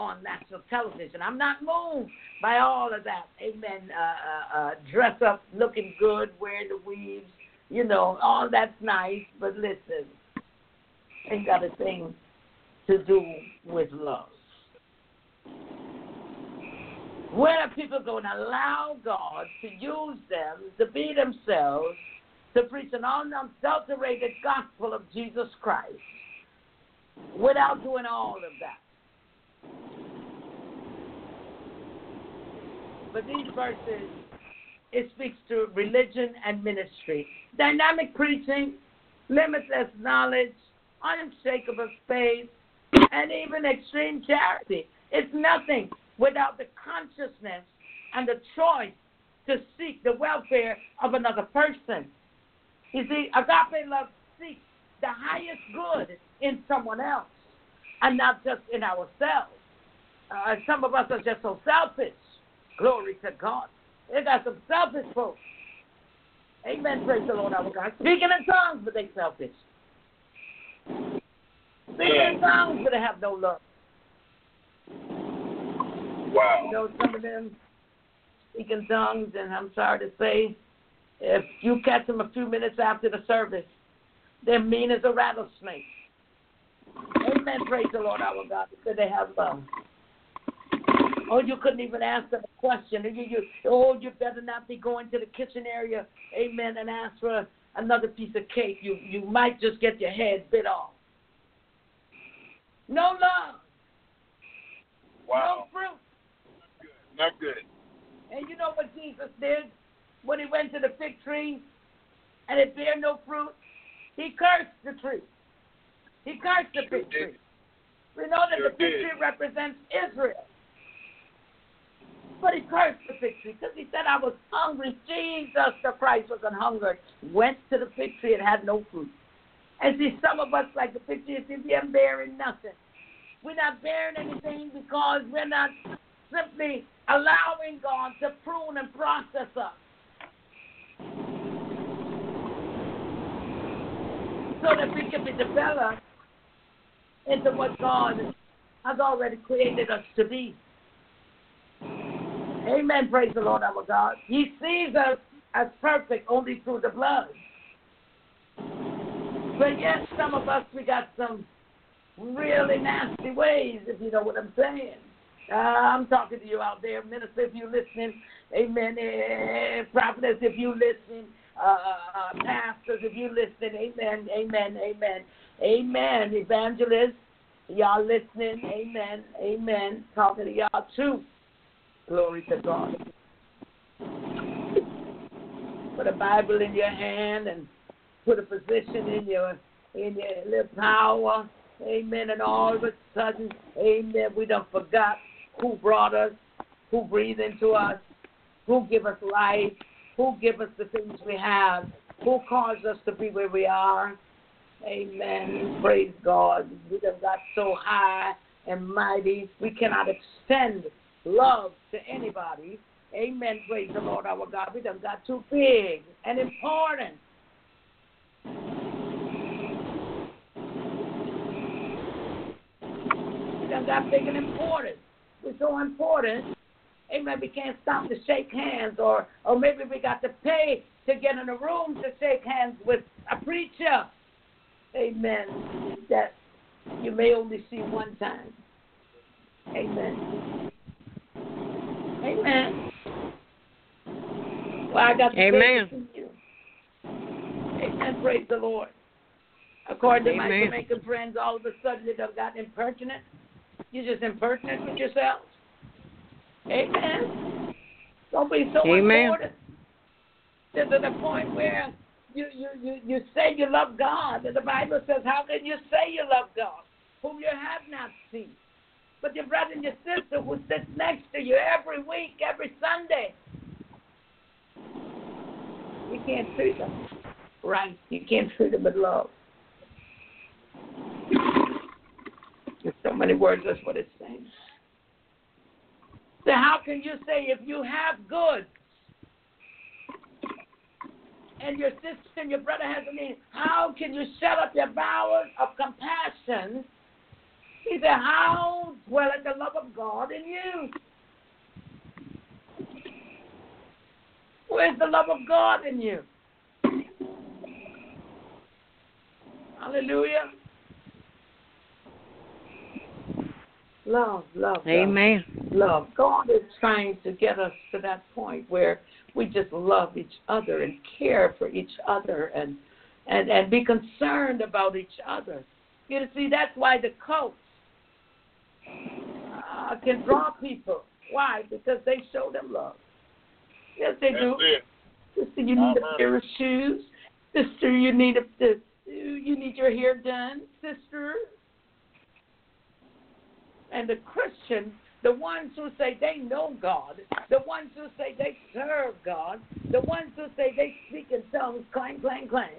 on national television. I'm not moved by all of that. Amen. Uh, uh, uh, dress up, looking good, wearing the weaves, you know, all that's nice, but listen, ain't got a thing to do with love. When are people going to allow God to use them to be themselves to preach an unadulterated gospel of Jesus Christ without doing all of that? But these verses it speaks to religion and ministry. Dynamic preaching, limitless knowledge, unshakable faith, and even extreme charity. It's nothing without the consciousness and the choice to seek the welfare of another person. You see, agape love seeks the highest good in someone else and not just in ourselves. Uh, some of us are just so selfish. Glory to God. They got some selfish folks. Amen. Praise the Lord our God. Speaking in tongues, but they selfish. Speaking in tongues, but they have no love. Wow. You know, some of them speak in tongues, and I'm sorry to say, if you catch them a few minutes after the service, they're mean as a rattlesnake. Amen. Praise the Lord our God, because they have love. Oh, you couldn't even ask them a question. You, you, oh, you better not be going to the kitchen area, amen, and ask for another piece of cake. You you might just get your head bit off. No love, Wow. no fruit. Not good. And you know what Jesus did when he went to the fig tree and it bare no fruit? He cursed the tree. He cursed the fig tree. We know that the fig tree represents Israel. But he cursed the fig tree because he said, I was hungry. Jesus the Christ was an hungered. Went to the fig tree and had no fruit. And see, some of us, like the fig tree, see, we are bearing nothing. We're not bearing anything because we're not simply allowing God to prune and process us. So that we can be developed into what God has already created us to be. Amen. Praise the Lord our God. He sees us as perfect only through the blood. But yet, some of us, we got some really nasty ways, if you know what I'm saying. Uh, I'm talking to you out there, minister, if you're listening. Amen. Eh, prophetess, if you're listening. Uh, uh, pastors, if you're listening. Amen. Amen. Amen. Amen. Evangelists, y'all listening. Amen. Amen. Talking to y'all too. Glory to God. Put a Bible in your hand and put a position in your in your little power. Amen. And all of a sudden, amen, we don't forgot who brought us, who breathed into us, who give us life, who give us the things we have, who caused us to be where we are. Amen. Praise God. We done got so high and mighty, we cannot extend love to anybody. Amen. Praise the Lord our God. We done got too big and important. We done got big and important. We're so important. Amen. We can't stop to shake hands, or or maybe we got to pay to get in a room to shake hands with a preacher. Amen. That you may only see one time. Amen. Amen. Well, I got to Amen. to you. Amen. Praise the Lord. According to my Amen. Jamaican friends, all of a sudden you done got impertinent. You just impertinent with yourself. Amen. Don't be so Amen. important. To the point where you, you, you, you say you love God, and the Bible says, How can you say you love God, whom you have not seen? But your brother and your sister who sits next to you every week, every Sunday, you can't treat them right. You can't treat them with love. There's so many words, that's what it's saying. So how can you say if you have good and your sister and your brother has a need, how can you shut up your bowels of compassion? He said, How dwelleth the love of God in you? Where's the love of God in you? Hallelujah. Love, love, love Amen. love. God is trying to get us to that point where we just love each other and care for each other and and and be concerned about each other. You see, that's why the cults uh, can draw people. Why? Because they show them love. Yes, they do. It. Sister, you need Uh-huh. a pair of shoes. Sister, you need a you need your hair done. Sister, and the Christian the ones who say they know God, the ones who say they serve God, the ones who say they speak in tongues, clang, clang, clang.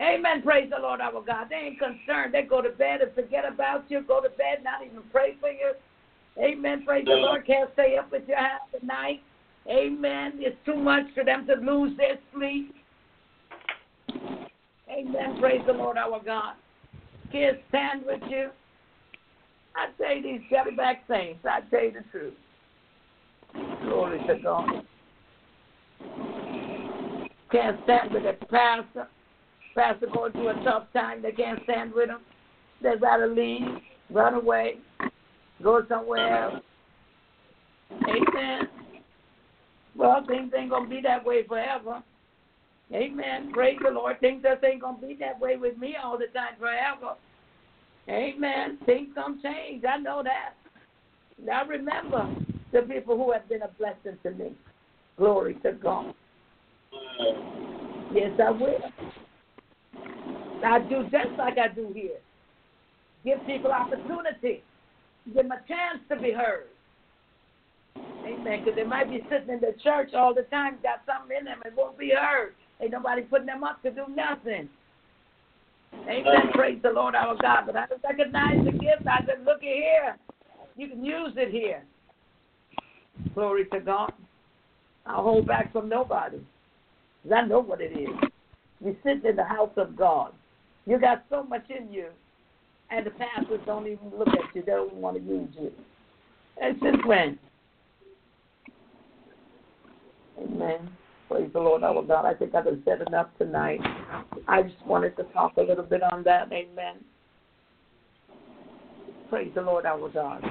Amen. Praise the Lord our God. They ain't concerned. They go to bed and forget about you, go to bed, not even pray for you. Amen. Praise the Lord. Can't stay up with your house at night. Amen. It's too much for them to lose their sleep. Amen. Praise the Lord our God. Can't stand with you. I tell you these back saints, I tell you the truth. Glory to God. Can't stand with a pastor. Pastor going through a tough time. They can't stand with him. They rather leave, run away, go somewhere else. Amen. Well, things ain't gonna be that way forever. Amen. Praise the Lord. Things just ain't gonna be that way with me all the time forever. Amen. Things gonna change. I know that. Now remember the people who have been a blessing to me. Glory to God. Yes, I will. I do just like I do here. Give people opportunity. Give them a chance to be heard. Amen. Because they might be sitting in the church all the time, got something in them, and won't be heard. Ain't nobody putting them up to do nothing. Amen. Praise the Lord our God. But I recognize the gift. I said, look at here. You can use it here. Glory to God. I'll hold back from nobody. Because I know what it is. You sit in the house of God. You got so much in you, and the pastors don't even look at you. They don't want to use you. And since when? Amen. Praise the Lord, our God. I think I've said enough tonight. I just wanted to talk a little bit on that. Amen. Praise the Lord, our God.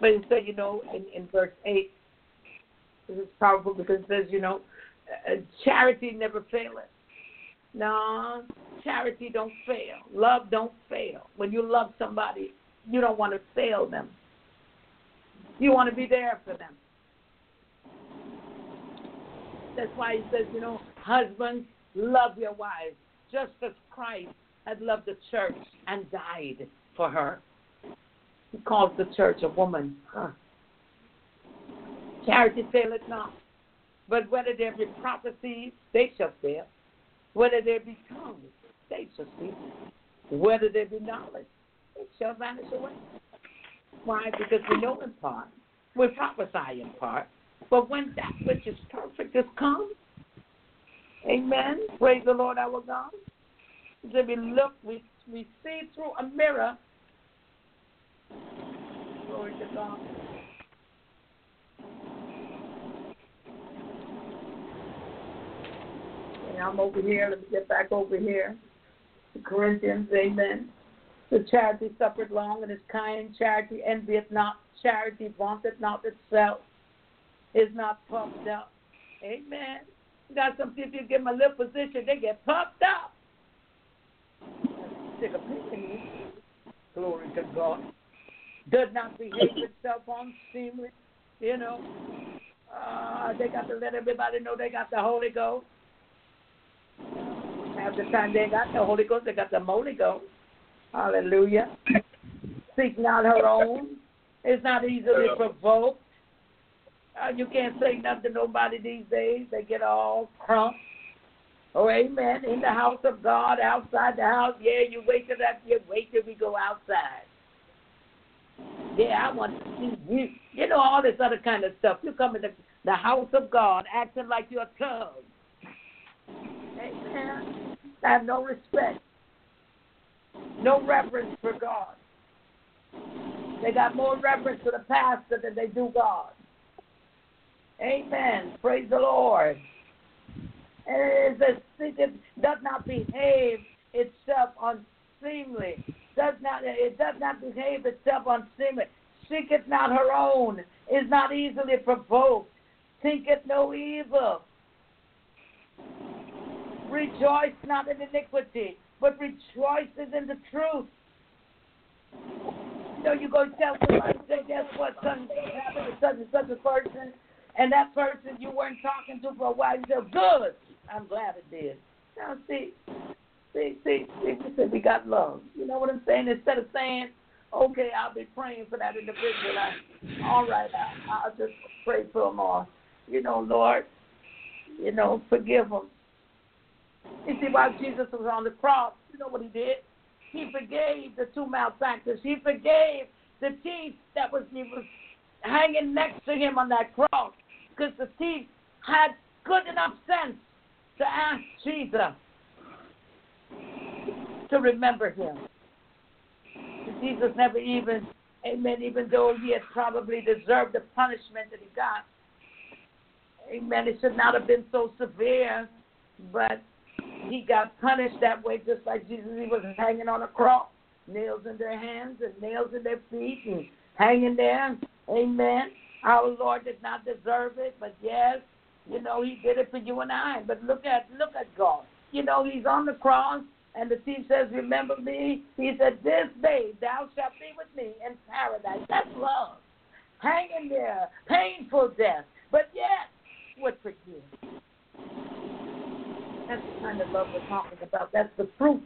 But it said, you know, in, in verse 8, this is powerful because it says, you know, uh, charity never faileth. No, charity don't fail. Love don't fail. When you love somebody, you don't want to fail them. You want to be there for them. That's why he says, you know, husbands, love your wives, just as Christ had loved the church and died for her. He calls the church a woman. Huh. Charity faileth not. But whether there be prophecies, they shall fail. Whether there be tongues, they shall cease. Whether there be knowledge, it shall vanish away. Why? Because we know in part. We prophesy in part. But when that which is perfect is come, amen. Praise the Lord our God. So we look, we, we see through a mirror. Glory to God. And I'm over here. Let me get back over here. The Corinthians, amen. The charity suffered long and is kind. Charity envieth not. Charity vaunteth not itself is not pumped up. Amen. You got some people, you give them a little position, they get pumped up. Stick a pin in you. Glory to God. Does not behave itself unseemly. You know, uh, they got to let everybody know they got the Holy Ghost. Half the time they got the Holy Ghost, they got the Holy Ghost. Hallelujah. Seek not her own. Is not easily provoked. Uh, you can't say nothing to nobody these days. They get all crump. Oh, amen. In the house of God, outside the house. Yeah, you wait till that. You wait till we go outside. Yeah, I want to see you. You know all this other kind of stuff. You come in the, the house of God, acting like you're a thug. Amen. Have no respect, no reverence for God. They got more reverence for the pastor than they do God. Amen. Praise the Lord. And it it does not behave itself unseemly. Does not it does not behave itself unseemly. Seeketh not her own, is not easily provoked, thinketh no evil. Rejoice not in iniquity, but rejoices in the truth. Know, you go tell somebody, say, guess what, son, happened to such and such a person, and that person you weren't talking to for a while, you said, good. I'm glad it did. Now, see, see, see, see, we said we got love. You know what I'm saying? Instead of saying, Okay, I'll be praying for that individual. I, all right, I, I'll just pray for them all. You know, Lord, you know, forgive them. You see, while Jesus was on the cross, you know what he did? He forgave the two malefactors. He forgave the thief that was he was hanging next to him on that cross, because the thief had good enough sense to ask Jesus to remember him. Jesus never even, amen, even though he had probably deserved the punishment that he got. Amen. It should not have been so severe, but he got punished that way just like Jesus. He was hanging on a cross, nails in their hands and nails in their feet and hanging there. Amen. Our Lord did not deserve it, but yes, you know, he did it for you and I. But look at look at God. You know, he's on the cross and the thief says, Remember me? He said, This day thou shalt be with me in paradise. That's love. Hanging there, painful death, but yet would forgive. That's the kind of love we're talking about. That's the fruit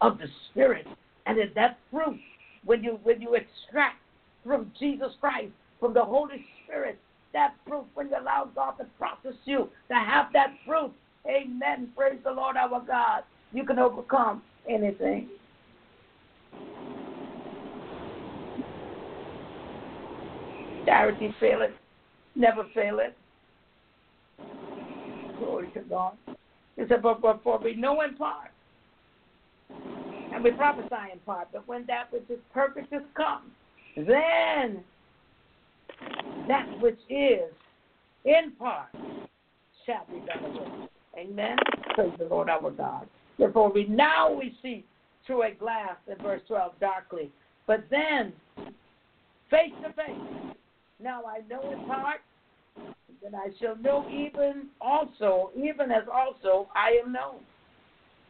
of the Spirit. And that fruit when you when you extract from Jesus Christ, from the Holy Spirit, that proof when you allow God to process you, to have that proof. Amen. Praise the Lord our God you can overcome anything. Charity fail it, never fail it. Glory to God. He said, but, for we know in part, and we prophesy in part, but when that which is perfect is come, then that which is in part shall be done away. Amen. Praise the Lord our God. Therefore, we now we see through a glass in verse 12 darkly, but then face to face. Now I know in part, then I shall know even also, even as also I am known.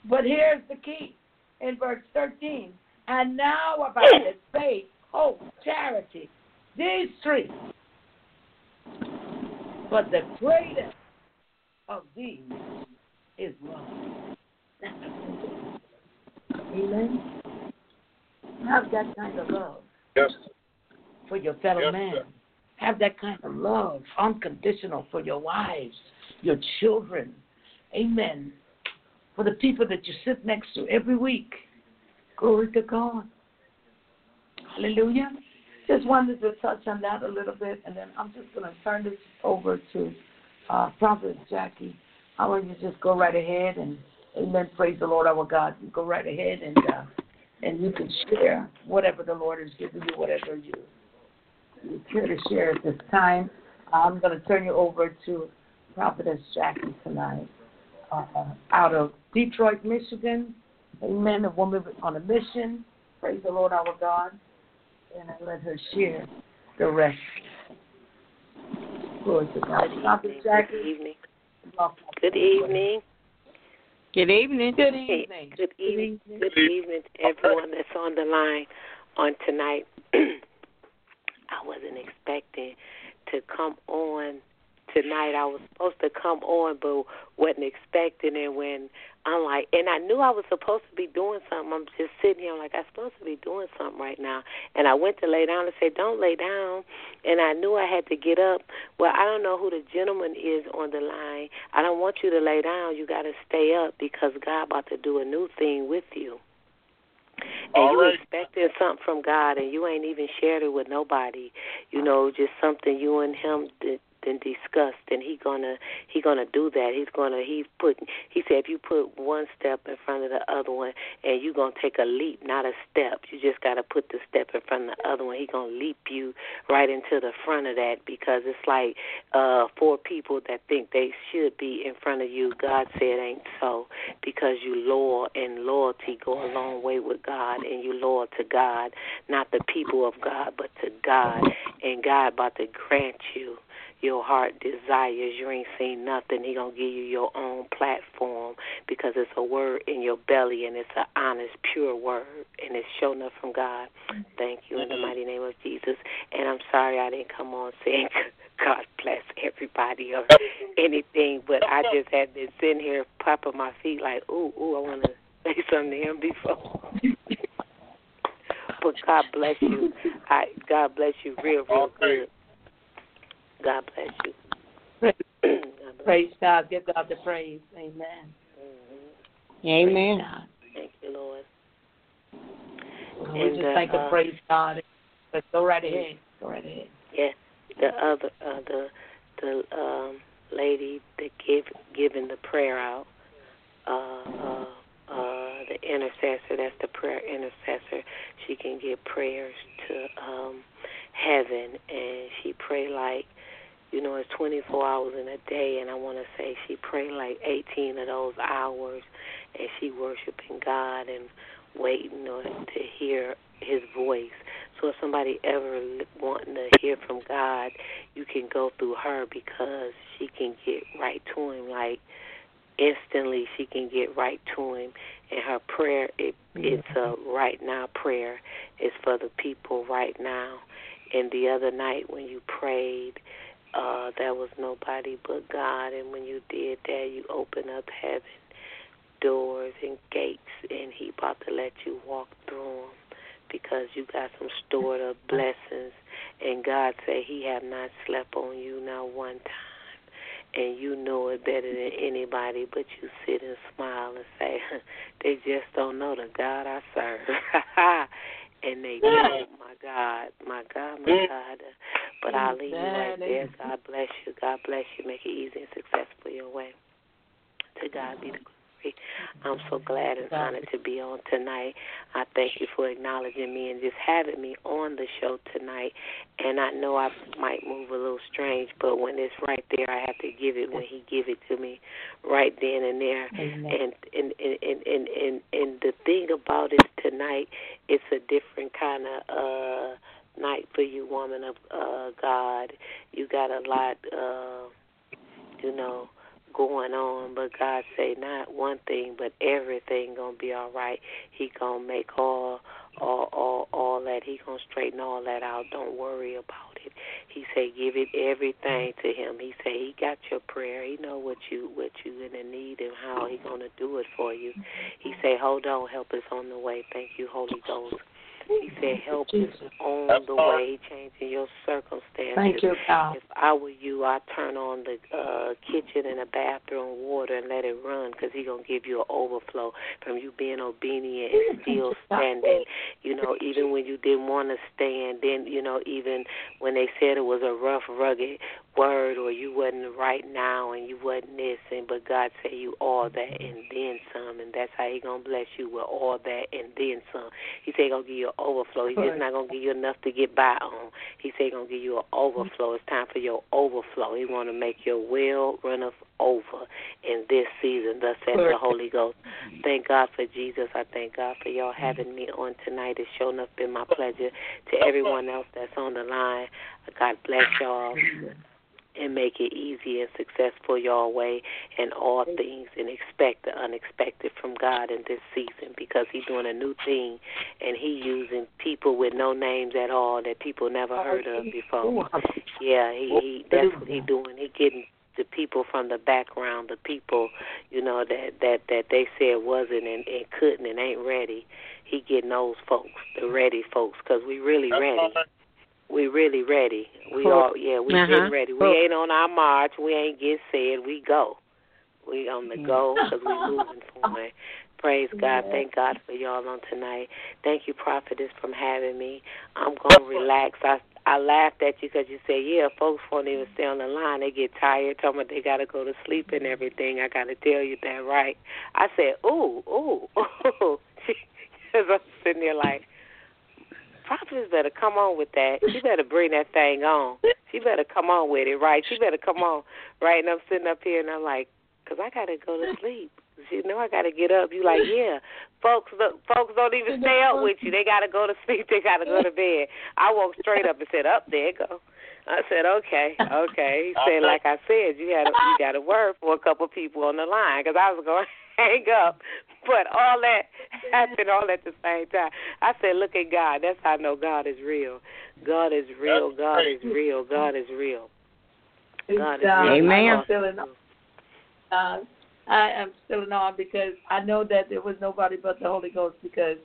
But here's the key in verse 13. And now about it, faith, hope, charity, these three. But the greatest of these is love. Amen. Have that kind of love. Yes. For your fellow yes, man. Sir. Have that kind of love, unconditional, for your wives, your children. Amen. For the people that you sit next to every week. Glory to God. Hallelujah. Just wanted to touch on that a little bit, and then I'm just going to turn this over to uh, Prophet Jackie. I want you to just go right ahead and Amen. Praise the Lord our God. You go right ahead and uh, and you can share whatever the Lord has given you, whatever you you care to share at this time. I'm going to turn you over to Prophetess Jackie tonight, uh, out of Detroit, Michigan. Amen. A woman on a mission. Praise the Lord our God. And I let her share the rest. Glory to God. Prophetess Jackie. Good evening. Good evening. Good evening. Good evening. Good evening. Good evening to everyone that's on the line on tonight. I wasn't expecting to come on tonight. I was supposed to come on, but wasn't expecting it when I'm like, and I knew I was supposed to be doing something. I'm just sitting here, I'm like, I'm supposed to be doing something right now. And I went to lay down and said, don't lay down. And I knew I had to get up. Well, I don't know who the gentleman is on the line. I don't want you to lay down. You got to stay up because God about to do a new thing with you. And All you right. expecting something from God, and you ain't even shared it with nobody. You know, just something you and him did, and discussed and he gonna he gonna do that. He's gonna he's put he said if you put one step in front of the other one and you gonna take a leap not a step. You just gotta put the step in front of the other one. He gonna leap you right into the front of that because it's like uh four people that think they should be in front of you. God said ain't so because you loyal and loyalty go a long way with god and you loyal to god not the people of god but to god. And god about to grant you your heart desires. You ain't seen nothing. He gonna give you your own platform because it's a word in your belly and it's an honest, pure word and it's shown up from God. Thank you in the mm-hmm. mighty name of Jesus. And I'm sorry I didn't come on saying God bless everybody or anything, but I just had been sitting here popping my feet like, ooh, ooh, I want to say something to him before. but God bless you. I God bless you real, real good. God bless you. Praise, God bless praise God. Give God the praise. Amen. you. Amen. God. Thank you, Lord. We And, just uh, thank and uh, praise God. But go right ahead. Go right ahead. Yeah, the other uh, the the um, lady that give giving the prayer out, uh, uh, uh, the intercessor. That's the prayer intercessor. She can give prayers to um, heaven, and she pray like you know it's 24 hours in a day, and I want to say she prayed like 18 of those hours, and she worshiping God and waiting on to hear His voice. So if somebody ever wanting to hear from God, you can go through her because she can get right to Him. Like instantly, she can get right to Him, and her prayer it it's a right now prayer. It's for the people right now. And the other night when you prayed, uh, there was nobody but God, and when you did that, you opened up heaven doors and gates, and He about to let you walk through them because you got some stored up blessings. And God said He have not slept on you not one time. And you know it better than anybody, but you sit and smile and say, they just don't know the God I serve. and they don't, my God, my God, my God. But I'll leave you right there. God bless you. God bless you. Make it easy and successful your way. To God be the glory. I'm so glad and honored to be on tonight. I thank you for acknowledging me and just having me on the show tonight. And I know I might move a little strange, but when it's right there, I have to give it when He give it to me, right then and there. And and and and and and, and the thing about it tonight, it's a different kind of uh night for you, woman of uh God. You got a lot, uh, you know going on, but God say not one thing, but everything gonna be all right. He gonna make all all all all that. He gonna straighten all that out. Don't worry about it. He say give it everything to him. He say he got your prayer. He know what you what you in the need and how he gonna do it for you. He say hold on, help is on the way. Thank you, Holy Ghost. He said help is on the way, changing your circumstances. Thank you, God. If I were you, I'd turn on the uh, kitchen and the bathroom water and let it run because He's going to give you an overflow from you being obedient and still standing. You know, even when you didn't want to stand, then, you know, even when they said it was a rough, rugged word or you wasn't right now and you wasn't this, and but God said you all that and then some, and that's how He going to bless you with all that and then some. He said He going to give you an overflow. He's just not going to give you enough to get by on. He said He going to give you an overflow. It's time for your overflow. He want to make your well runneth over in this season. Thus said the Holy Ghost. Thank God for Jesus. I thank God for y'all having me on tonight. It's shown up been my pleasure. To everyone else that's on the line, God bless y'all and make it easy and successful your way in all things and expect the unexpected from God in this season because he's doing a new thing and he using people with no names at all that people never heard of before. Yeah, he, he that's what he doing. He getting the people from the background, the people, you know, that that that they said wasn't and, and couldn't and ain't ready. He getting those folks, the ready folks, because we really ready. We really ready. We all yeah, we Uh-huh. getting ready. We ain't on our march. We ain't get said. We go. We on the go because we moving forward. Praise God. Thank God for y'all on tonight. Thank you, prophetess, from having me. I'm gonna relax. I I laughed at you because you said, yeah, folks won't even stay on the line. They get tired, talking about they got to go to sleep and everything. I got to tell you that, right? I said, ooh, ooh, ooh. Because I'm sitting there like, prophetess better come on with that. She better bring that thing on. She better come on with it, right? She better come on, right? And I'm sitting up here and I'm like, because I got to go to sleep. You know I got to get up. You like, yeah. Folks, look, folks don't even stay up with you. They got to go to sleep. They got to go to bed. I woke straight up and said, up there you go. I said, okay, okay. He said, like I said, you had a, you got a word for a couple people on the line because I was going to hang up. But all that happened all at the same time. I said, look at God. That's how I know God is real. God is real. God is real. God is real. God is real. Amen. I'm still in, uh, I am still in awe because I know that there was nobody but the Holy Ghost because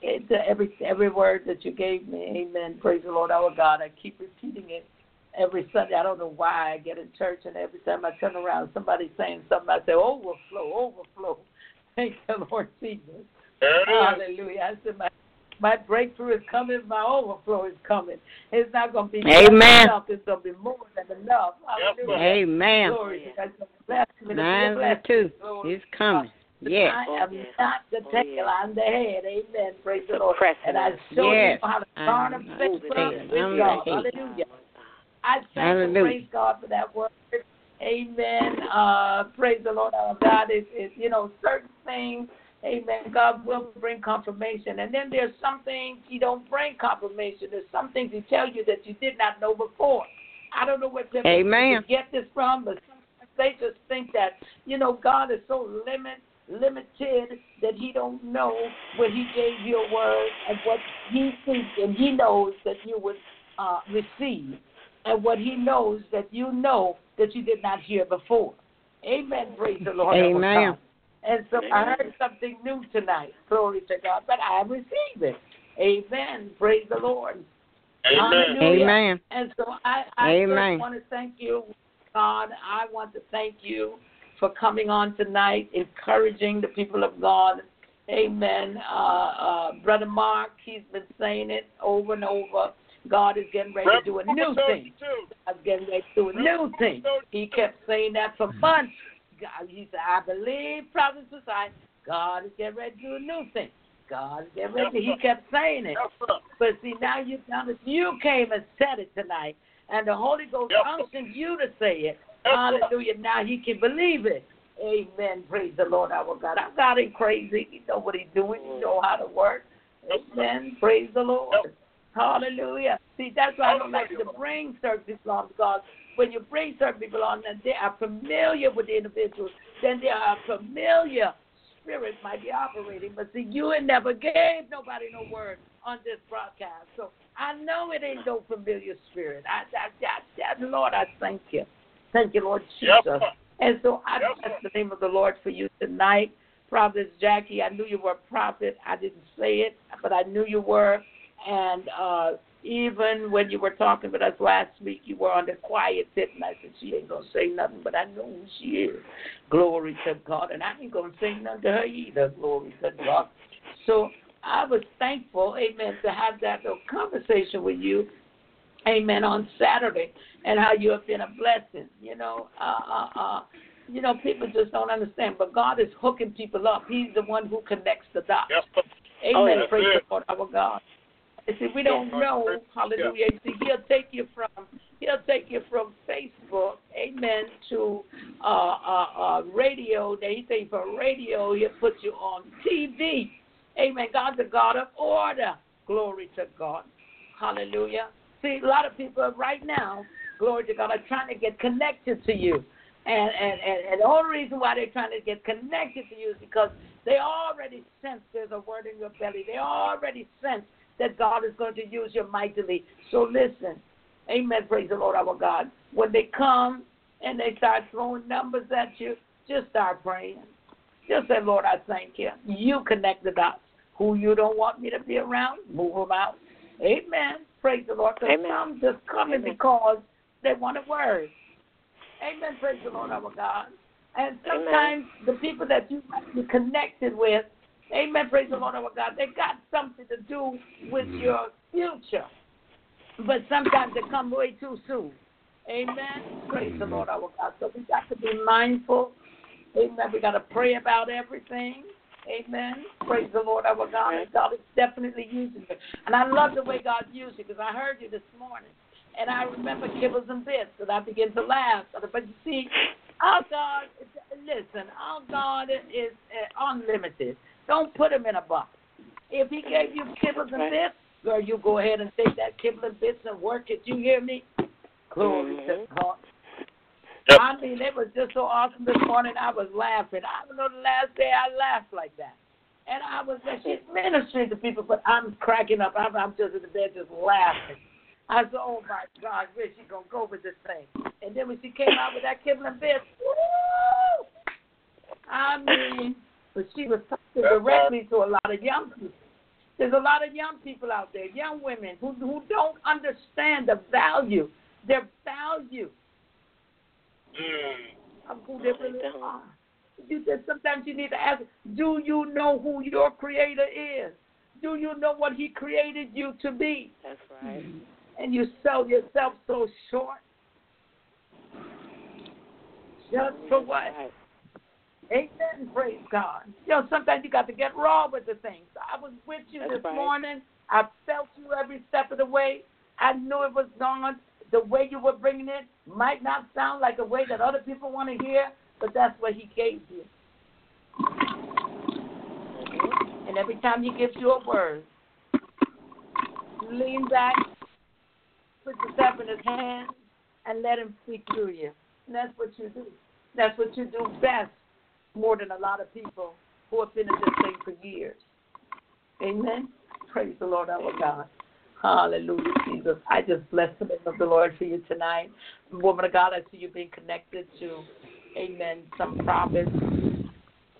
It's every every word that you gave me. Amen. Praise the Lord, our God. I keep repeating it every Sunday. I don't know why I get in church and every time I turn around, somebody's saying something. I say, overflow, overflow. Thank the Lord Jesus. There. Hallelujah. I said, my, my breakthrough is coming. My overflow is coming. It's not going to be Amen. enough. It's going to be more than enough. Yes. Hallelujah. Amen. Glory to God. To be Nine and two. Glory It's coming. Yes. I Oh, am yes. not the Oh, tail. yes. I'm the head. Amen. Praise the Lord. Pressing And I us. show Yes. you how to I'm turn of not faith from with I'm God. Hallelujah. I thank and praise God for that word. Amen. Uh, praise the Lord our God. Is is you know certain things. Amen. God will bring confirmation, and then there's some things He don't bring confirmation. There's some things He tell you that you did not know before. I don't know where people Amen. get this from, but they just think that you know God is so limit limited that He don't know what He gave you a word and what He thinks and He knows that you would uh, receive and what he knows that you know that you did not hear before. Amen. Praise the Lord. Amen. And so I heard something new tonight. Glory to God. But I receive it. Amen. Praise the Lord. Amen. Hallelujah. Amen. And so I, I Amen. just want to thank you, God. I want to thank you for coming on tonight, encouraging the people of God. Amen. Uh, uh, Brother Mark, he's been saying it over and over. God is getting ready to do a new thing. God's getting ready to do a new thing. He kept saying that for months. God, he said, I believe Prophet Society. God is getting ready to do a new thing. God is getting ready. He kept saying it. But see, now you now that you came and said it tonight, and the Holy Ghost unctioned you to say it. Hallelujah. Now he can believe it. Amen. Praise the Lord, our God. Our God ain't crazy. He know what he's doing. He know how to work. Amen. Praise the Lord. Hallelujah. See, that's why I don't like to bring certain people on because when you bring certain people on and they are familiar with the individuals, then they are familiar spirit might be operating. But see, you had never gave nobody no word on this broadcast. So I know it ain't no familiar spirit. I, I, I, I Lord, I thank you. Thank you, Lord Jesus. Sir. And so I Yes, bless the name of the Lord for you tonight. Prophet Jackie, I knew you were a prophet. I didn't say it, but I knew you were. And uh, even when you were talking with us last week, you were on the quiet tip, and I said, She ain't going to say nothing, but I know who she is. Glory to God. And I ain't going to say nothing to her either. Glory to God. So I was thankful, amen, to have that little conversation with you amen, on Saturday, and how you have been a blessing. You know, uh, uh, uh, you know, people just don't understand, but God is hooking people up. He's the one who connects the dots. Sir. Amen. Oh. Praise the Lord, our God. And see, we don't know, hallelujah. See, he'll take you from he'll take you from Facebook, amen, to uh, uh, uh, radio. Then he take you from radio, he'll put you on TV. Amen. God's a God of order. Glory to God. Hallelujah. See, a lot of people right now, glory to God, are trying to get connected to you. And, and, and, and the only reason why they're trying to get connected to you is because they already sense there's a word in your belly. They already sense that God is going to use you mightily. So listen. Amen. Praise the Lord our God. When they come and they start throwing numbers at you, just start praying. Just say, Lord, I thank you. You connect the dots. Who you don't want me to be around, move them out. Amen. Praise the Lord. 'Cause Amen. some just coming Amen. because they want a word. Amen. Praise the Lord our God. And sometimes the people that you might be connected with, amen, praise the Lord our God, they got something to do with your future. But sometimes they come way too soon. Amen. Praise the Lord our God. So we got to be mindful. Amen. We got to pray about everything. Amen. Praise the Lord our God. And God is definitely using it. And I love the way God used you because I heard you this morning. And I remember kibbles and bits, and I began to laugh. But you see, our God, listen, our God is uh, unlimited. Don't put him in a box. If he gave you kibbles and bits, girl, you go ahead and take that kibble and bits and work it. You hear me? Glory to mm-hmm. God. Yep. I mean, it was just so awesome this morning. I was laughing. I don't know the last day I laughed like that. And I was, like, she's ministering to people, but I'm cracking up. I'm, I'm just in the bed just laughing. I said, oh my God, where's she going to go with this thing? And then when she came out with that kibble and bits, woo! I mean, but she was talking directly to a lot of young people. There's a lot of young people out there, young women who who don't understand the value, their value Mm. of who they really are. You said sometimes you need to ask, do you know who your creator is? Do you know what he created you to be? That's right. And you sell yourself so short. Just for what? Right. Amen. Praise God. You know, sometimes you got to get raw with the things. I was with you That's this right. morning. I felt you every step of the way. I knew it was gone. The way you were bringing it might not sound like a way that other people want to hear, but that's what He gave you. And every time He gives you a word, lean back, put yourself in His hands, and let Him speak through you. And that's what you do. That's what you do best more than a lot of people who have been in this thing for years. Amen. Praise the Lord our God. Hallelujah, Jesus. I just bless the name of the Lord for you tonight. Woman of God, I see you being connected to, amen, some prophets.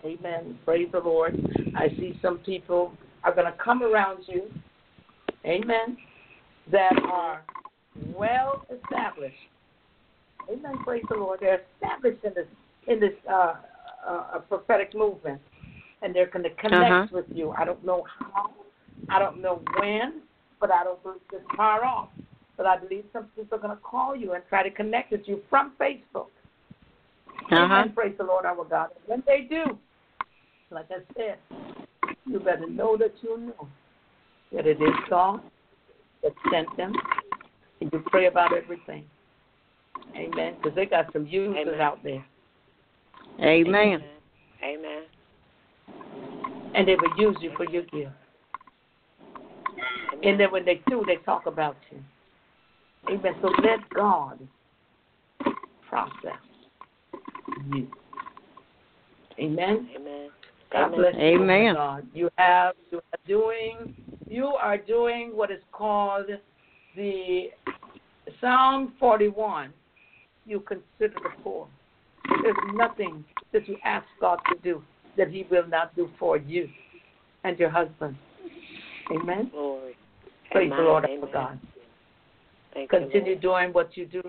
Amen. Praise the Lord. I see some people are going to come around you, amen, that are well established. Amen. Praise the Lord. They're established in this in this uh, uh, prophetic movement, and they're going to connect Uh-huh. with you. I don't know how, I don't know when, but I don't believe it's far off. But I believe some people are going to call you and try to connect with you from Facebook. Uh-huh. Amen. Praise the Lord our God. And when they do, like I said, you better know that you know that it is God that sent them, and you pray about everything. Amen. Because they got some users Amen. out there, Amen. Amen. and they will use you for your gift. And then when they do, they talk about you. Amen. So let God process you. Amen. Amen. God Amen. bless you. Amen. God. You have you are doing you are doing what is called the Psalm forty one. You consider the poor. There's nothing that you ask God to do that He will not do for you and your husband. Amen. Glory. Praise the Lord Amen. God. Thank Continue Lord. doing what you do.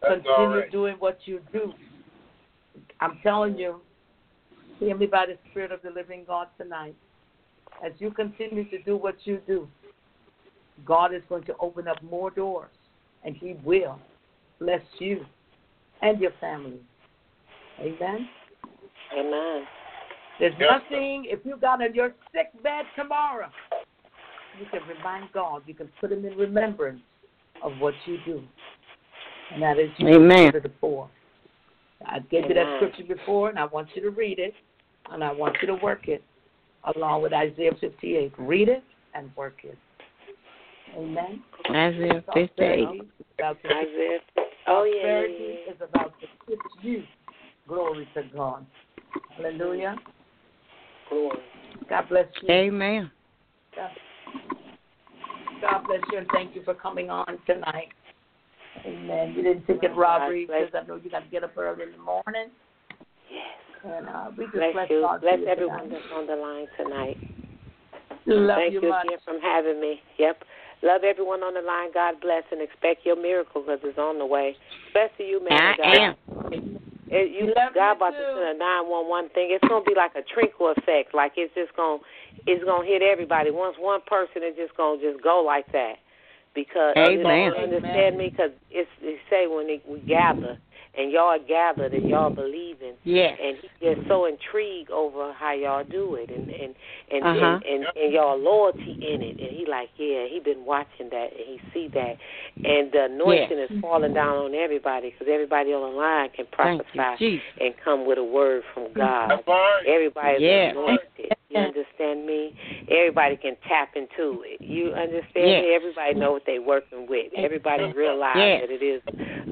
That's Continue right. doing what you do. I'm telling you, hear me by the Spirit of the living God tonight. As you continue to do what you do, God is going to open up more doors, and He will bless you and your family. Amen. Amen. There's Yes, nothing, if you got on your sick bed tomorrow, you can remind God, you can put Him in remembrance of what you do. And that is you Amen. consider the poor. I gave you that scripture before, and I want you to read it, and I want you to work it along with Isaiah 58. Read it and work it. Amen. Isaiah 58. Prosperity is about Isaiah. Oh yeah. yeah, prosperity yeah. is about to hit you. Glory to God. Hallelujah. Glory. God bless you. Amen. God God bless you and thank you for coming on tonight. Amen. You didn't think it robbery God because I know you got to get up early in the morning. Yes. And uh, we just Bless bless you. God Bless you everyone tonight. that's on the line tonight. Love Thank you, you much. again for having me. Yep. Love everyone on the line. God bless and expect your miracle because it's on the way. Especially you, man. I God. am. It, you, Love God about too. to send a nine one one thing. It's gonna be like a trickle effect. Like it's just gonna, it's gonna hit everybody. Once one person is just gonna just go like that. Because you know, Amen. you understand me? Because it's they say when they, we gather and y'all gathered and y'all believing, Yes. and he just so intrigued over how y'all do it and and and, Uh-huh. and, and and y'all loyalty in it and he like yeah he been watching that and he see that and the anointing is falling down on everybody because everybody on the line can Thank you, prophesy and come with a word from God. That's all right. Everybody's Yes. anointed. You understand me? Everybody can tap into it. You understand Yes. me? Everybody know what they working with. Everybody realize Yes. that it is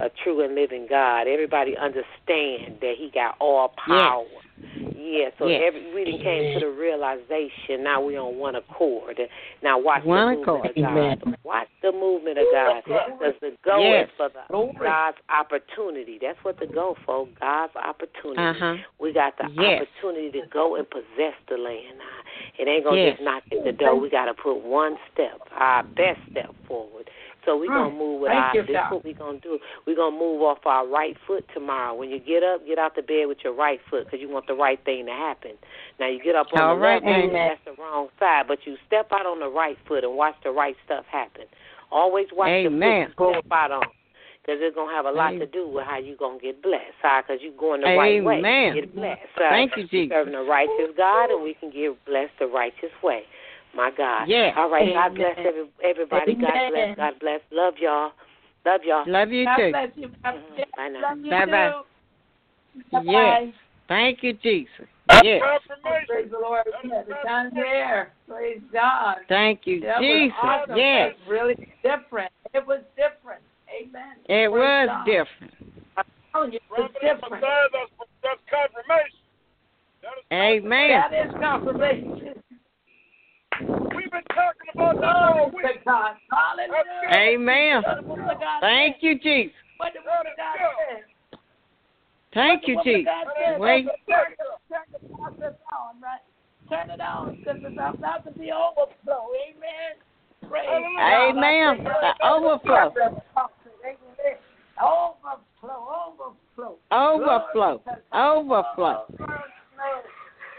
a true and living God. Everybody understand that He got all power. Yeah, so Yes. every we done came to the realization. Now we on one accord. Now watch One the movement accord. of God. Amen. Watch the movement of God. Because the go Yes. is for the Glory. God's opportunity. That's what the go for. God's opportunity. Uh huh. We got the Yes. opportunity to go and possess the land. It ain't gonna Yes. just knock at the door. We gotta put one step, our best step forward. So we're gonna move with Mm. Thank our. This God. what we're gonna do. We're gonna move off our right foot tomorrow. When you get up, get out the bed with your right foot because you want the right thing to happen. Now you get up on All the right, left foot, that's the wrong side, but you step out on the right foot and watch the right stuff happen. Always watch Amen. the foot you step out on. Because it's going to have a lot to do with how you going to get blessed. Because you're going the right way. Amen. Get blessed. Sorry. Thank you, Jesus. Serving the righteous God, and we can get blessed the righteous way. My God. Yeah. All right. God bless every, everybody. God bless. God bless. Love y'all. Love y'all. Love you God too. bless you. God Mhm. Bye now. Love you Bye-bye. too. Bye-bye. Yes. Thank you, Jesus. Yes. Praise the Lord. It's down there. Praise God. Thank you, That was Jesus. awesome. Yes. That's really different. It was different. Amen. It Praise was God. different. I'm telling you, it was different. Massiah, that's, that's confirmation. That is Amen. That is confirmation. We've been talking about this all week. Hallelujah. Amen. What the woman of God Thank you, Jesus. What the woman of God said. Thank you, What Jesus. of God said. Wait. Turn the- process on, right? Turn it on because it's about to be overflow. Amen. Praise God. Amen. I The overflow. Amen. Overflow. Overflow. Overflow. Overflow.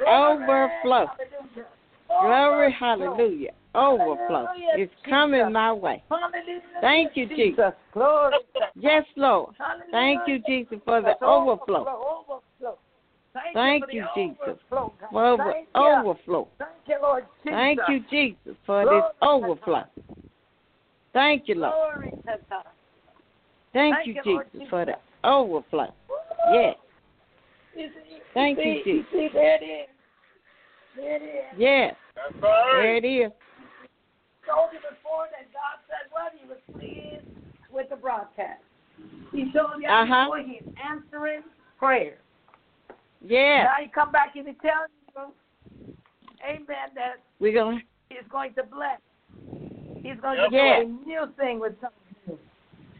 Overflow. Glory, oh, hallelujah. Overflow. It's coming my way. Thank you, Jesus. Glory. Yes, Lord. Thank you, Jesus, for the overflow. Overflow. Thank, you, you, for the Jesus. Over, Thank you. overflow. Thank you, Lord Jesus. Thank you, Jesus, for this overflow. Thank you, Lord. Glory to God. Thank you, Jesus, for the overflow. Yes. Thank you. Jesus. There it is. There. Yes. That's all There it is. told you before that God said what? He was pleased with the broadcast. He told you Uh-huh. before he's answering prayer. Yes. Now he come back and he tells you, Amen, that We're going he's going to bless. He's going Yes, to Lord. do a new thing with something.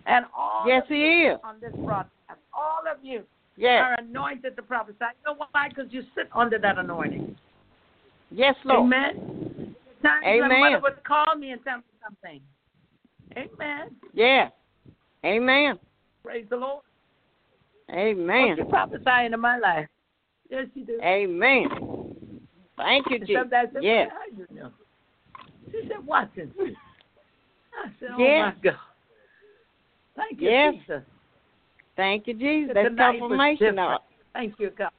And all yes, of he you is. on this broadcast, all of you Yes. are anointed to prophesy. You know why? Because you sit under that anointing. Yes, Lord. Amen. Times Amen. when mother would call me and tell me something. Amen. Yeah. Amen. Praise the Lord. Amen. You prophesying in my life. Yes, you do. Amen. Thank you, Jesus. sometimes I said, Yes. You know? She said, Watson. I said, Oh Yeah. my God. Thank you, Jesus. Yes. Jesus. Thank you, Jesus. That's night confirmation. Uh, different. Thank you, God.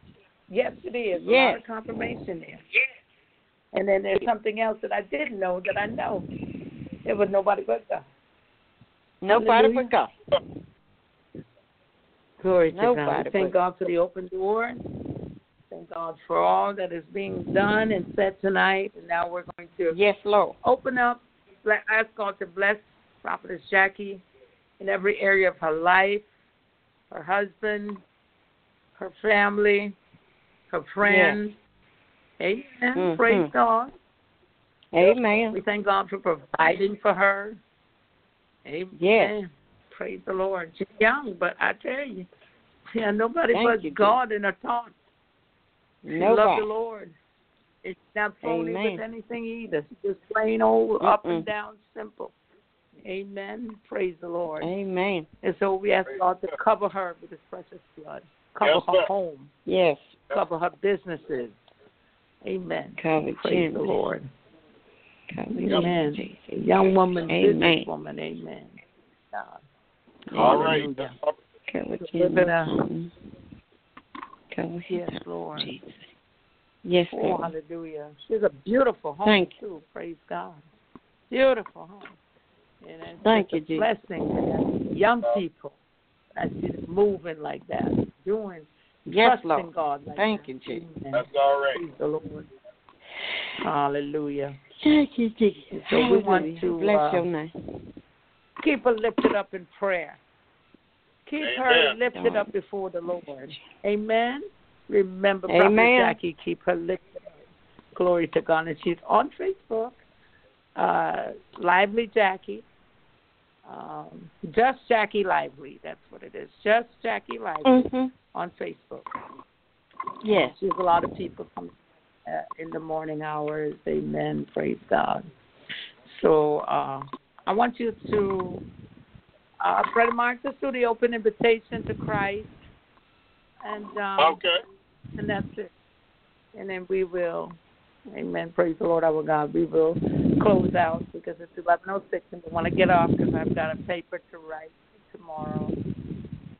Yes, it is. A Yes. lot of confirmation there. And then there's something else that I didn't know that I know. It was nobody but God. Nobody Hallelujah. but God. Glory to God. Nobody We Thank God for the open door. Thank God for all that is being done and said tonight. And now we're going to Yes, Lord. open up, ble- ask God to bless Prophetess Jackie in every area of her life, her husband, her family, her friends. Amen. Mhm. Praise God. Amen. We thank God for providing for her. Amen. Yes. Praise the Lord. She's young, but I tell you, yeah, nobody Thank but you, God in her thoughts. She loves Nobody. the Lord. It's not phony Amen. with anything either. She's just plain old, up and down, simple. Amen. Praise the Lord. Amen. And so we ask God to cover her with His precious blood. Cover Yes, her sir. home. Yes. Cover her businesses. Amen. Cover Praise the. Lord. Cover Amen. gently. A young woman, Amen. businesswoman. Amen. God. All right. Hallelujah. Cover Live gently. it up. Mhm. Cover Yes, Lord. Jesus. Yes, Oh, Lord. hallelujah. She's a beautiful home, Thank too. Praise God. Beautiful home. And it's Thank you, a Jesus. blessing to young people. I see them moving like that, doing, Yes, trusting Lord. God like Thank that. you, Jesus. That's all right. Praise the Lord. Hallelujah. Thank you, Jesus. So we want to, bless uh, your name. Keep her lifted up in prayer. Keep her Amen. lifted up before the Lord. Amen. Remember, Amen. Prophet Jackie, keep her lifted up. Glory to God. And she's on Facebook, uh, Lively Jackie. Um, just Jackie Lively. That's what it is. Just Jackie Lively Mhm. on Facebook. Yes. There's a lot of people come uh, in the morning hours. Amen. Praise God. So uh, I want you to, uh, Brother Mark, just do the open invitation to Christ, and um, Okay. and that's it. And then we will, Amen. Praise the Lord, our God. We will close out because it's eleven oh six, and I want to get off because I've got a paper to write tomorrow.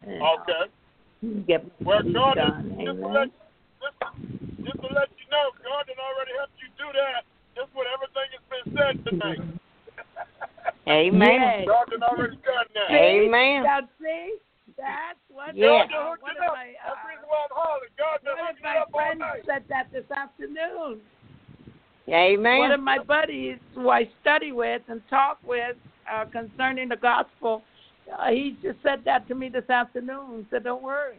And, uh, Okay. get Well, these God, done. just, just, to Amen. let, just, just to let you know, God had already helped you do that. Just with everything that's been said tonight. Amen. Yes. God had already done that. Amen. Now, see, that's what. Yeah. God done hooked One it of up. my, That's the uh, reason why I'm hollering. God done one of hooked it up all friends night. said that this afternoon. Amen. One of my buddies who I study with and talk with uh, concerning the gospel, uh, he just said that to me this afternoon. He said, "Don't worry,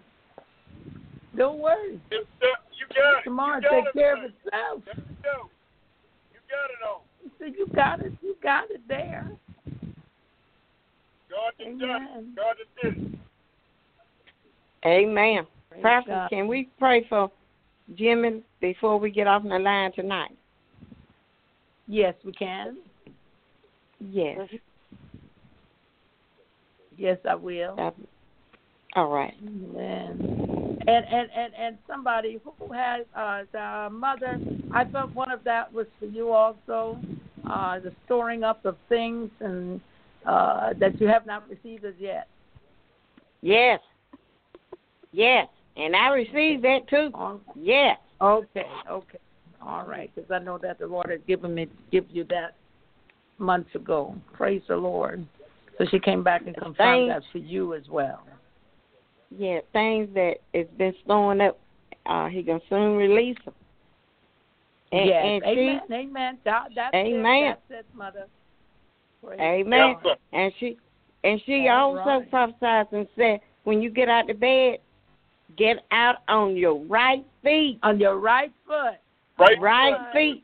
don't worry. It's, uh, you got it. Tomorrow you got take it, care of man. itself." There you go. You got it all. He said, "You got it. You got it there." God done done Amen. God done did it. Amen. Praise Pastor, God. can we pray for Jimmy before we get off the line tonight? Yes, we can. Yes. Yes, I will. That- all right. Amen. And and and and somebody who has uh the mother, I thought one of that was for you also, uh the storing up of things and uh that you have not received as yet. Yes. Yes. And I received that too. Oh, Yes. Okay, okay, all right, because I know that the Lord had given me give you that months ago. Praise the Lord. So she came back and confirmed Thank- that for you as well. Yeah, things that has been storing up, uh, he can soon release them. And, yes, and amen, amen. That, that's Amen. it. That's it, mother. Praise amen. Yes, sir. And she, and she All also right. prophesied and said, when you get out of bed, get out on your right feet, On your right foot. Right, right Right. feet,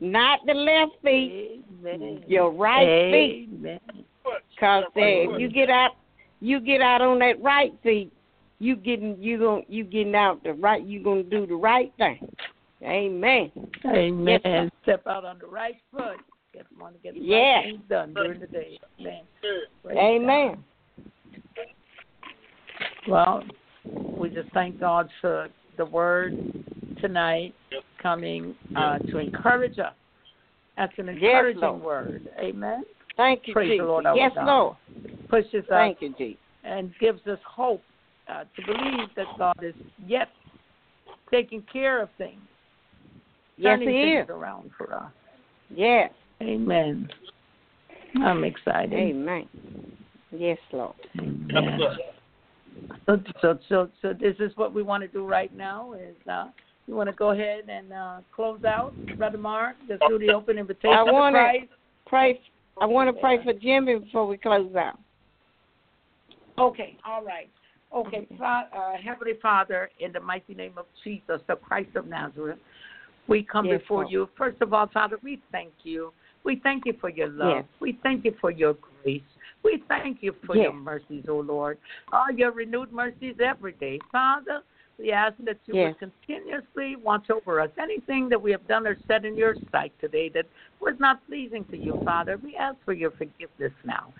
not the left feet, Amen. your right feet. Amen. Foot. Cause Yeah, right if you get out, you get out on that right feet, you getting you gon' you getting out the right. You gonna do the right thing. Amen. Amen. Yes. Step out on the right foot. Get want to get the Yeah. right things done during the day. Amen. Praise Amen. God. Well, we just thank God for the word tonight Yes. coming uh, to encourage us. That's an encouraging Lord. word. Amen. Thank you, Praise the Jesus. Lord our yes, God. Lord. Pushes us Thank you, Jesus. and gives us hope uh, to believe that God is yet taking care of things, Yes, turning He things is. around for us. Yes. Amen. I'm excited. Amen. Yes, Lord. Amen. So, so, so, so this is what we want to do right now. Is uh, you want to go ahead and uh, close out, Brother Mark? Just do the open invitation I wanna- Pray. I want to pray for Jimmy before we close out. Okay, all right. Okay, uh, Heavenly Father, in the mighty name of Jesus, the Christ of Nazareth, we come Yes, before Lord. you. First of all, Father, we thank you. We thank you for your love. Yes. We thank you for your grace. We thank you for your mercies, O Lord. All your renewed mercies every day. Father, we ask that you Yes. would continuously watch over us. Anything that we have done or said in your sight today that was not pleasing to you, Father, we ask for your forgiveness now.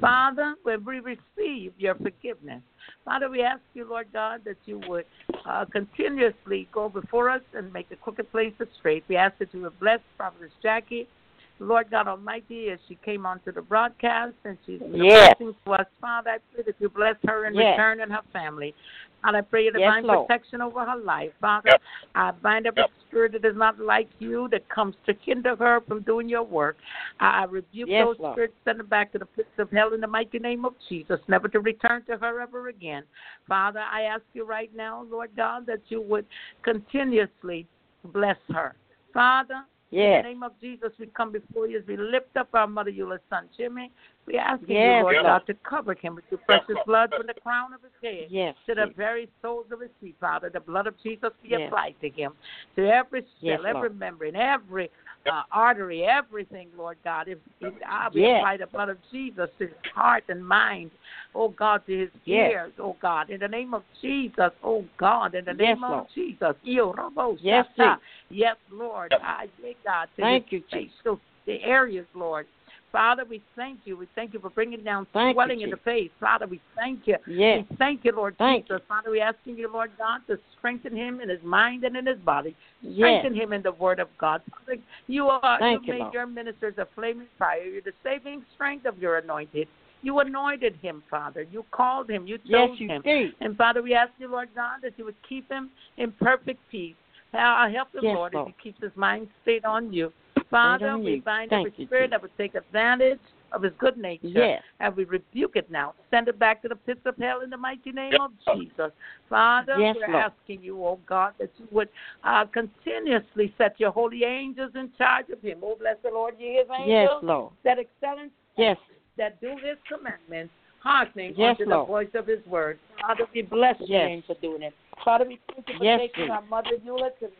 Father, when we receive your forgiveness, Father, we ask you, Lord God, that you would uh, continuously go before us and make the crooked places straight. We ask that you would bless Prophetess Jackie, Lord God Almighty, as she came onto the broadcast and she's been a Yes. blessing to us. Father, I pray that you bless her in Yes. return and her family. And I pray your Yes, divine Lord. protection over her life. Father, Yep. I bind every Yep. spirit that is not like you that comes to hinder her from doing your work. I I rebuke Yes, those Lord. spirits, send them back to the pits of hell in the mighty name of Jesus, never to return to her ever again. Father, I ask you right now, Lord God, that you would continuously bless her. Father, in the name of Jesus, we come before you as we lift up our mother Eula's son, Jimmy. We ask you, Yes, Lord Lord. God, to cover him with your precious blood from the crown of his head Yes. to the very soles of his feet, Father. The blood of Jesus be Yes. applied to him, to every cell, Yes, every membrane, every uh, artery, everything, Lord God. If, if I we Yes. apply the blood of Jesus his heart and mind, oh God, to his Yes. ears, oh God, in the name of Jesus, oh God, in the Yes, name of Lord. Jesus. Yes, shata. Jesus. Yes, Lord. I thank God. to Thank his you, Jesus. The areas, Lord. Father, we thank you. We thank you for bringing down Thank you, swelling in the face. Father, we thank you. Yes. We thank you, Lord Thank Jesus. Father, we asking you, Lord God, to strengthen him in his mind and in his body. Yes. Strengthen him in the word of God. Father, you are Thank you you, made Lord. your ministers a flaming fire. You're the saving strength of your anointed. You anointed him, Father. You called him. You chose Yes, you him. did. And Father, we ask you, Lord God, that you would keep him in perfect peace. How help him, Yes, Lord, Lord. as he keeps his mind stayed on you. Father, we bind Thank every you, spirit Jesus. that would take advantage of his good nature. Yes. And we rebuke it now. Send it back to the pits of hell in the mighty name Yes, of Jesus. Father, Yes, we're Lord. asking you, oh God, that you would uh, continuously set your holy angels in charge of him. Oh, bless the Lord, ye his angels Yes, Lord. that excel in Yes. that do his commandments, hearkening Yes, unto Lord. the voice of his word. Father, we bless your Yes. name for doing it. Father, we thank you for Yes, taking our mother Eula to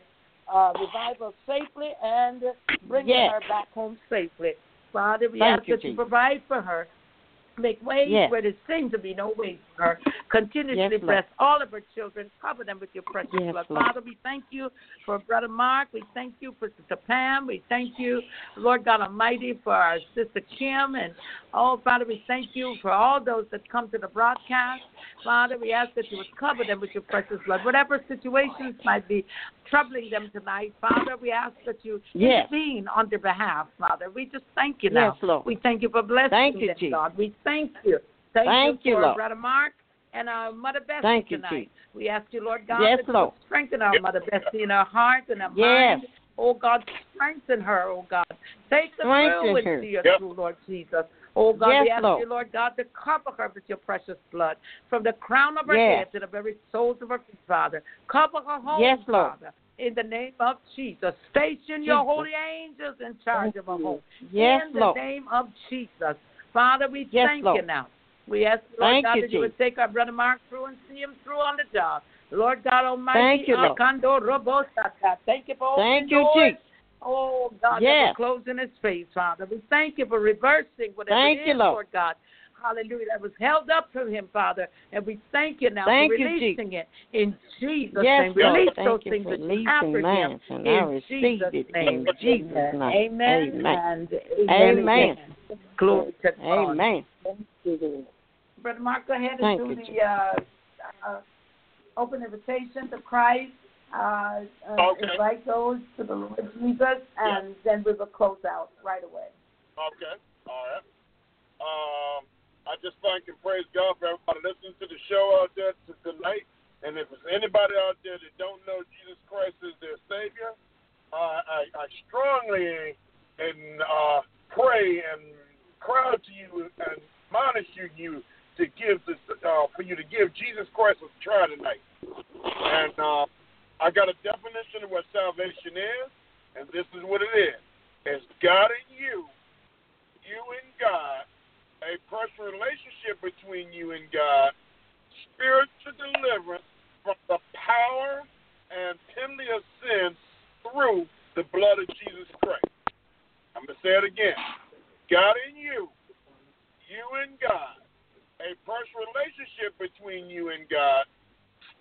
uh, revive revival safely and bringing Yes. her back home safely. Father, we Thank ask you, that you provide for her. Make ways Yes. where there seems to be no ways for her. Continuously Yes, bless all of her children. Cover them with your precious Yes, blood. Lord. Father, we thank you for Brother Mark. We thank you for Sister Pam. We thank you, Lord God Almighty, for our Sister Kim. And, oh, Father, we thank you for all those that come to the broadcast. Father, we ask that you would cover them with your precious blood. Whatever situations might be troubling them tonight, Father, we ask that you intervene on their behalf, Father. We just thank you now. Yes, Lord. We thank you for blessing Thank you, them, Jesus. God. We thank you. Thank, Thank you you, Lord. Brother Mark and our Mother Bessie Thank you, tonight. Jesus. We ask you, Lord God, Yes, that Lord. would strengthen our Mother Bessie in her heart and her Yes. mind. Oh God, strengthen her, oh God. Take her Strengthen through her. into your Yep. true, Lord Jesus. Oh God, Yes, we ask Lord. you, Lord God, to cover her with your precious blood. From the crown of her Yes. head to the very soles of her feet, Father. Cover her home, Yes, Lord. Father. In the name of Jesus. Station your holy angels in charge Thank of her you. home. Yes, in the Lord. name of Jesus. Father, we Yes, thank Lord. you now. We ask, Lord Thank God, you, that you would take our brother Mark through and see him through on the job. Lord God Almighty, Thank you, Lord. Thank you for opening Thank you, doors. Jesus. Oh, God, Yes. in his face, Father. We thank you for reversing whatever Thank it you, is, Lord. God. Hallelujah. That was held up to him, Father. And we thank you now Thank for you, releasing it in Jesus' Yes, name. Release Thank those you things for that you have for releasing him mine, and in I receive Jesus' it name. in Jesus' Amen. name. Amen. Amen. And amen. Amen. Glory to God. Amen. Brother Mark, go ahead and Thank do you, the uh, uh, open invitation to Christ. Uh, uh, Okay. Invite those to the Lord Jesus, and then we will close out right away. Okay. All right. Um, I just thank and praise God for everybody listening to the show out there tonight. And if there's anybody out there that don't know Jesus Christ as their Savior, I, I strongly and uh, pray and cry to you and admonish you, you to give this uh, for you to give Jesus Christ a try tonight. And uh, I got a definition of what salvation is, and this is what it is: it's God in you you and God, a personal relationship between you and God, spiritual deliverance from the power and penalty of sin through the blood of Jesus Christ. I'm going to say it again. God in you, you and God, a personal relationship between you and God,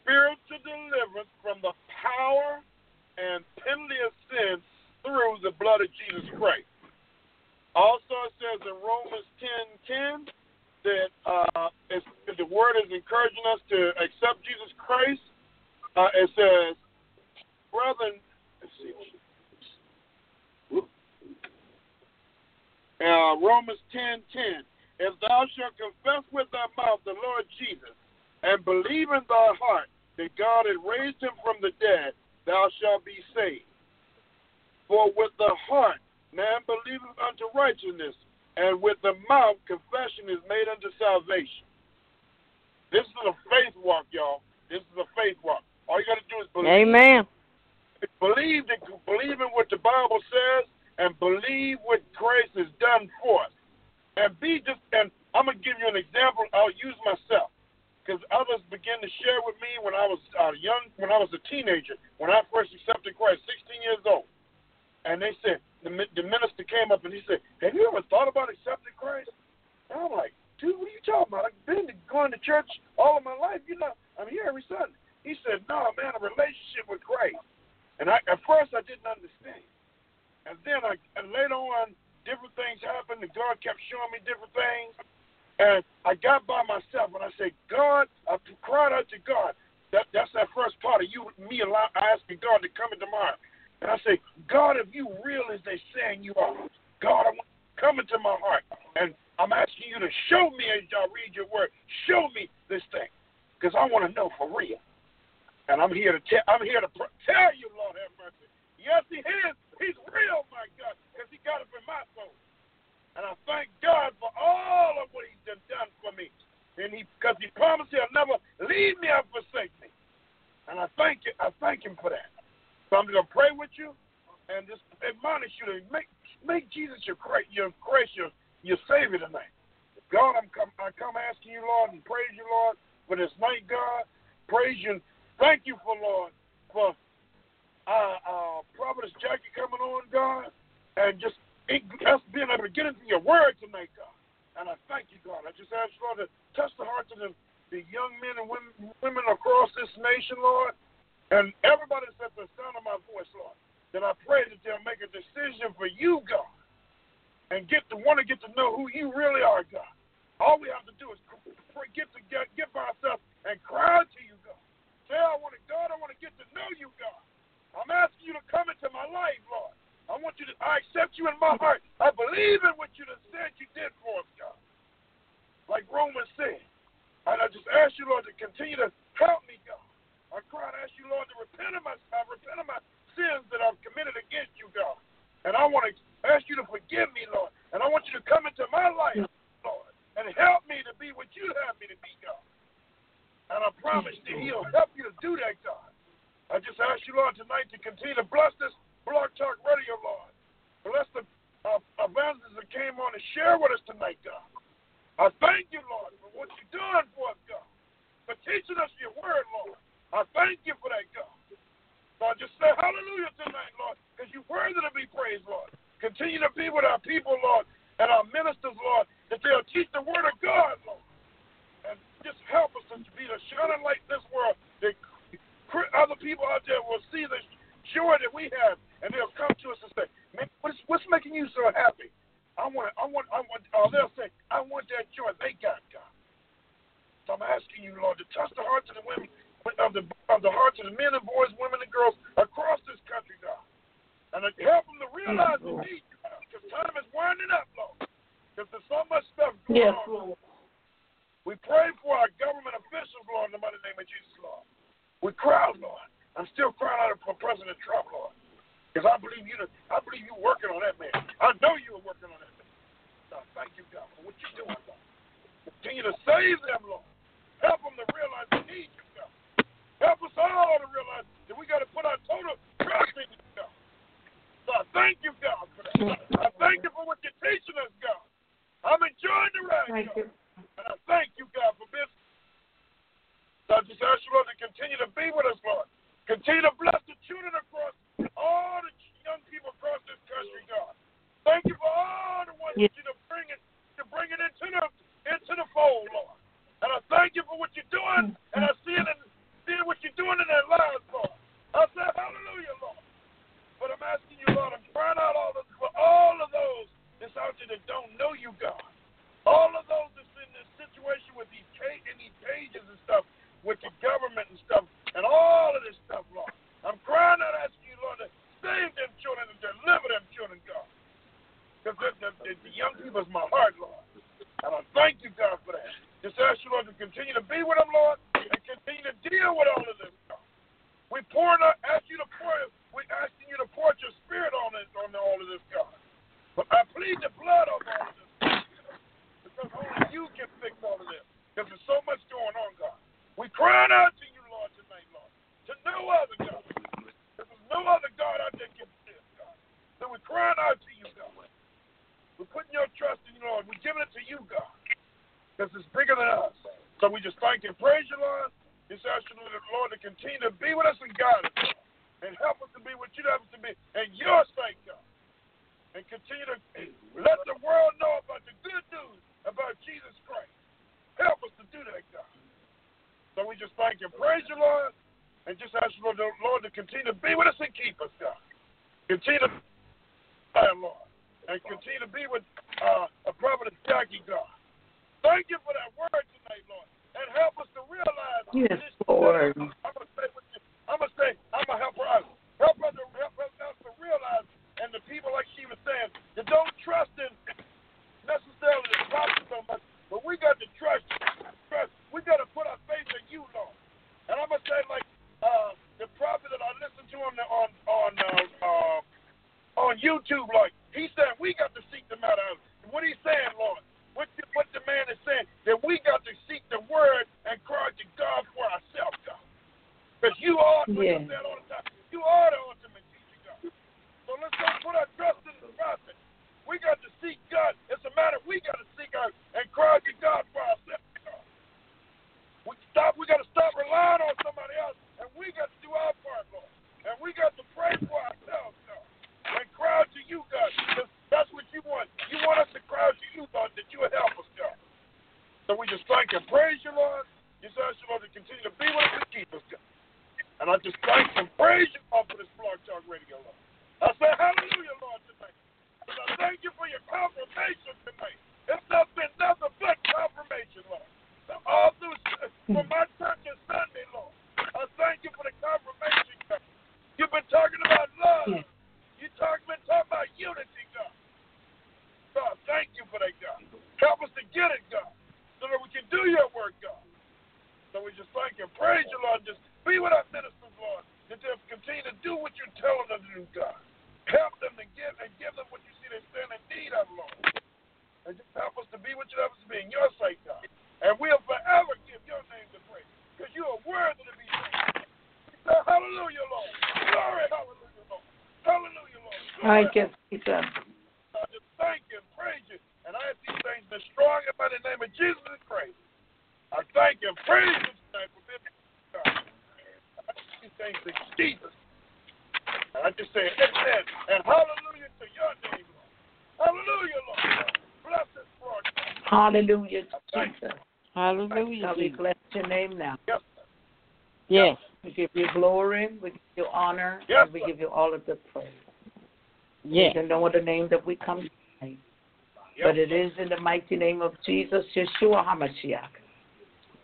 spiritual deliverance from the power and penalty of sin through the blood of Jesus Christ. Also, it says in Romans 10 10 that uh, the word is encouraging us to accept Jesus Christ. Uh, it says, Brethren. Uh, Romans 10 10. If thou shalt confess with thy mouth the Lord Jesus and believe in thy heart that God had raised him from the dead, thou shalt be saved. For with the heart man believeth unto righteousness, and with the mouth confession is made unto salvation. This is a faith walk, y'all. This is a faith walk. All you got to do is believe. Amen. Believe that believe in what the Bible says, and believe what Christ has done for us. And be just. And I'm gonna give you an example. I'll use myself because others began to share with me when I was uh, young, when I was a teenager, when I first accepted Christ, 16 years old. And they said the, the minister came up and he said, "Have you ever thought about accepting Christ?" And I'm like, "Dude, what are you talking about? I've been to, going to church all of my life. You know, I'm here every Sunday." He said, "No, man, a relationship with Christ." And I, at first, I didn't understand. And then, I, and later on, different things happened, and God kept showing me different things. And I got by myself, and I said, "God," I cried out to God. That, that's that first part of you, me, allow, asking God to come into my heart. And I say, God, if you real as they saying you are, God, I want you to come into my heart. And I'm asking you to show me as y'all read your word, show me this thing. Because I want to know for real. And I'm here to tell I'm here to pr- tell you, Lord have mercy. Yes, he is. He's real, my God, because he got it from my soul. And I thank God for all of what he's done, done for me. And he because he promised he'll never leave me or forsake me. And I thank you, I thank him for that. So I'm gonna pray with you and just admonish you to make make Jesus your your Christ, your, your Savior tonight. God, I'm come I come asking you, Lord, and praise you, Lord, for this night, God. Praise you and thank you for Lord for uh uh Prophetess Jackie coming on, God, and just us being able to get into your word tonight, God. And I thank you, God. I just ask Lord, to touch the hearts of the, the young men and women, women across this nation, Lord, and everybody at the sound of my voice, Lord. That I pray that they'll make a decision for you, God, and get to want to get to know who you really are, God. All we have to do is pray, get to get, get by ourselves and cry to you, God. Say, I want to, God, I want to get to know you, God. I'm asking you to come into my life, Lord. I want you to, I accept you in my heart. I believe in what you said you did for us, God. Like Romans said. And I just ask you, Lord, to continue to help me, God. I cry and ask you, Lord, to repent of my, I repent of my sins that I've committed against you, God. And I want to ask you to forgive me, Lord. And I want you to come into my life, Lord, and help me to be what you have me to be, God. And I promise that He'll help you to do that, God. I just ask you, Lord, tonight to continue to bless this Blog Talk Radio, Lord. Bless the uh, evangelists that came on to share with us tonight, God. I thank you, Lord, for what you're doing for us, God. For teaching us your word, Lord. I thank you for that, God. I just say hallelujah tonight, Lord, because you're worthy to be praised, Lord. Continue to be with our people, Lord, and our ministers, Lord, that they'll teach the word of God, Lord. And just help us to be the shining light in this world that other people out there will see the joy that we have, and they'll come to us and say, "Man, what's what's making you so happy?" YouTube, like he said, we got to seek the matter out. What he's saying, Lord, what the, what the man is saying, that we got to seek the word and cry to God for ourselves, God. Because you are, what Yeah. you said all the time, you are the ultimate teacher, God. So let's not put our trust in the prophet. We got to seek God. It's a matter we got to seek out and cry to God for ourselves, God. We stop. We got to stop relying on somebody else, and we got to do our part, Lord. And we got to pray for ourselves, God, and cry to you, God. 'cause that's what you want. You want us to cry to you, Lord, that you would help us, God. So we just thank and praise you, Lord. Just ask you, Lord, to continue to be with us and keep us, God. And I just thank and praise you, Lord, for this Blog Talk Radio, Lord. I say hallelujah, Lord, tonight. And I thank you for your confirmation tonight. It's not been nothing but confirmation, Lord. So all through from my church and Sunday, Lord. I thank you for the confirmation, God. You've been talking about love. You talk, been talking about unity, God. God, thank you for that, God. Help us to get it, God, so that we can do your work, God. So we just thank you, praise you, Lord. Just be with our ministers, Lord, and just continue to do what you're telling them to do, God. Help them to give and give them what you see they stand in need of, Lord. And just help us to be what you have us to be in your sight, God. And we'll forever give your name the praise, because you are worthy to be praised. We say hallelujah, Lord. Glory, hallelujah, Lord. Hallelujah, Lord. Glory, Thank you, Jesus. I just thank you and praise you. And I ask these things in the strong and mighty name of Jesus Christ. I thank you and praise you tonight for being God. I ask these things in Jesus. And I just say amen and hallelujah to your name, Lord. Hallelujah, Lord. Bless this broadcast. Hallelujah, Jesus. Hallelujah. God, we bless your name now. Yes, sir. Yes. We give you glory, we give you honor, Yes, and we sir. give you all of the praise. Yes. In no other name that we come tonight. Yes, But it is in the mighty name of Jesus, Yeshua HaMashiach.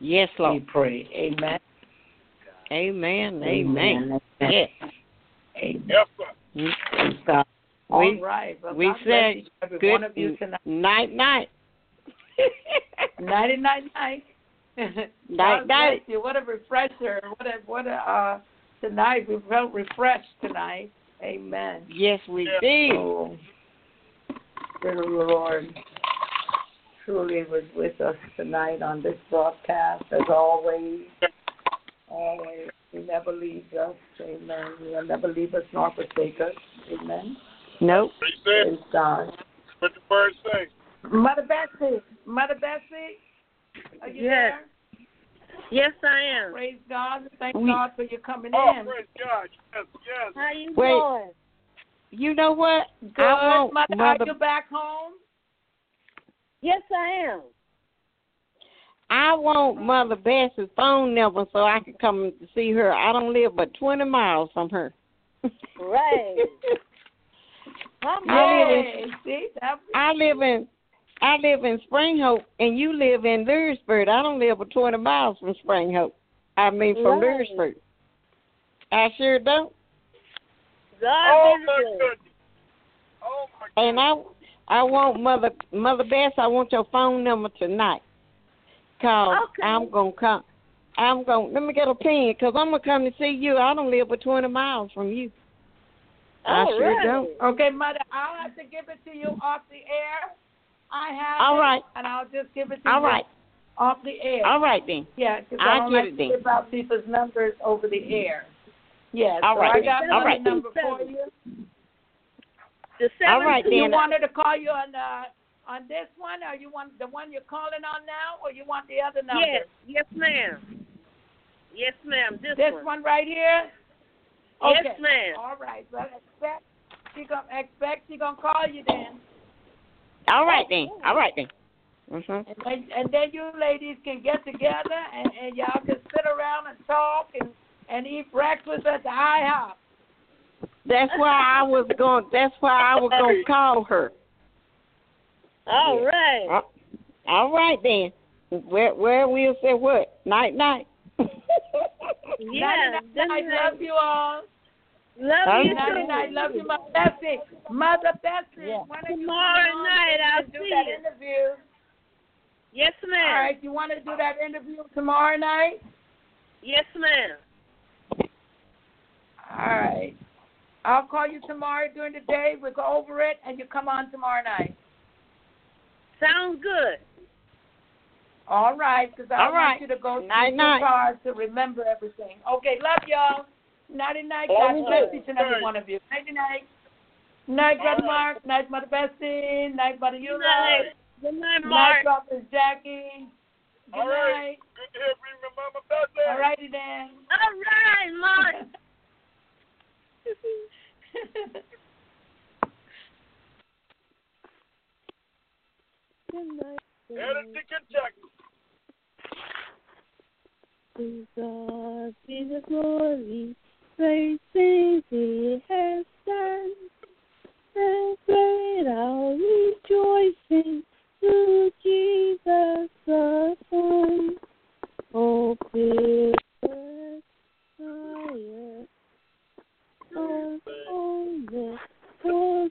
Yes, Lord. We pray. Amen. Amen. Amen. Amen. Yes. Amen. Yes, sir. Mm. Praise God. We- All right. Well, we God bless said each and every good one of you tonight. night, night. Nighty night night. Night, God night. bless you. What a refresher. What a what a uh tonight we felt refreshed tonight. Amen. yes, we Yes. did. So oh. the Lord truly was with us tonight on this broadcast as always. Always. He never leaves us. Amen. He will never leave us nor forsake us. Amen. Nope. He Praise God. what the word say. Mother Betsy. Mother Betsy. Are you Yes. there? Yes, I am. Praise God. Thank We- God for you coming Oh, in. praise God. Yes, yes. How you Wait. doing? You know what? Good. I want Mother, mother. are you back home? Yes, I am. I want Mother Bess's phone number so I can come see her. I don't live but twenty miles from her. Right. I live in See, I live in I live in Spring Hope and you live in Louisburg. I don't live but twenty miles from Spring Hope. I mean from Right. Louisburg. I sure don't. God Oh, be my the goodness. Oh, my And I I want Mother Mother Bess, I want your phone number tonight. Cause Okay. I'm gonna come. I'm gonna let me get a pen because I'm gonna come to see you. I don't live but twenty miles from you. I All sure right. don't. Okay, Mother, I'll have to give it to you off the air. I have All right. it, and I'll just give it to All you All right off the air. All right then. Yeah, because I'll I don't get like it to then. give out people's numbers over the air. Yeah, All so right. I got All another right. number for you. The All right, seven- You then. wanted to call you on uh, on this one, or you want the one you're calling on now, or you want the other number? Yes, yes, ma'am. Yes, ma'am. This, This one. one right here. Okay. Yes, ma'am. All right. Well, expect she gonna expect she gonna call you then, All right then. All right then. Mm-hmm. and then and then you ladies can get together and and y'all can sit around and talk and and eat breakfast at the IHOP. That's why I was going. That's why I was going to call her. All Yeah. right. Uh, all right then. Where where we'll say what? Night night. Yeah. Night, night, love you all. Love you Night, too. night, love you, my Bessie. Mother Bessie, Yeah. when you Tomorrow night, to I'll do see that you. interview? Yes, ma'am. All right, you want to do that interview tomorrow night? Yes, ma'am. All right. I'll call you tomorrow during the day. We'll go over it, and you come on tomorrow night. Sounds good. All right, because I All want right. you to go through Night, your night. cards to remember everything. Okay, love y'all. Nighty night. Love God you bless too. each and every one of you. Nighty night. Night, Brother Mark. Night, Mother Bessie. Night, Brother Good Eula. night. Good night, Night, Mark. Prophet Jackie. Good All right. night. Good to hear from you, Mama Bessie. All righty then. All right, Mark. Headed to Kentucky. God be the glory, great things He has done, and great our rejoicing through Jesus the Son. Oh, fearless fire, of holiness, possess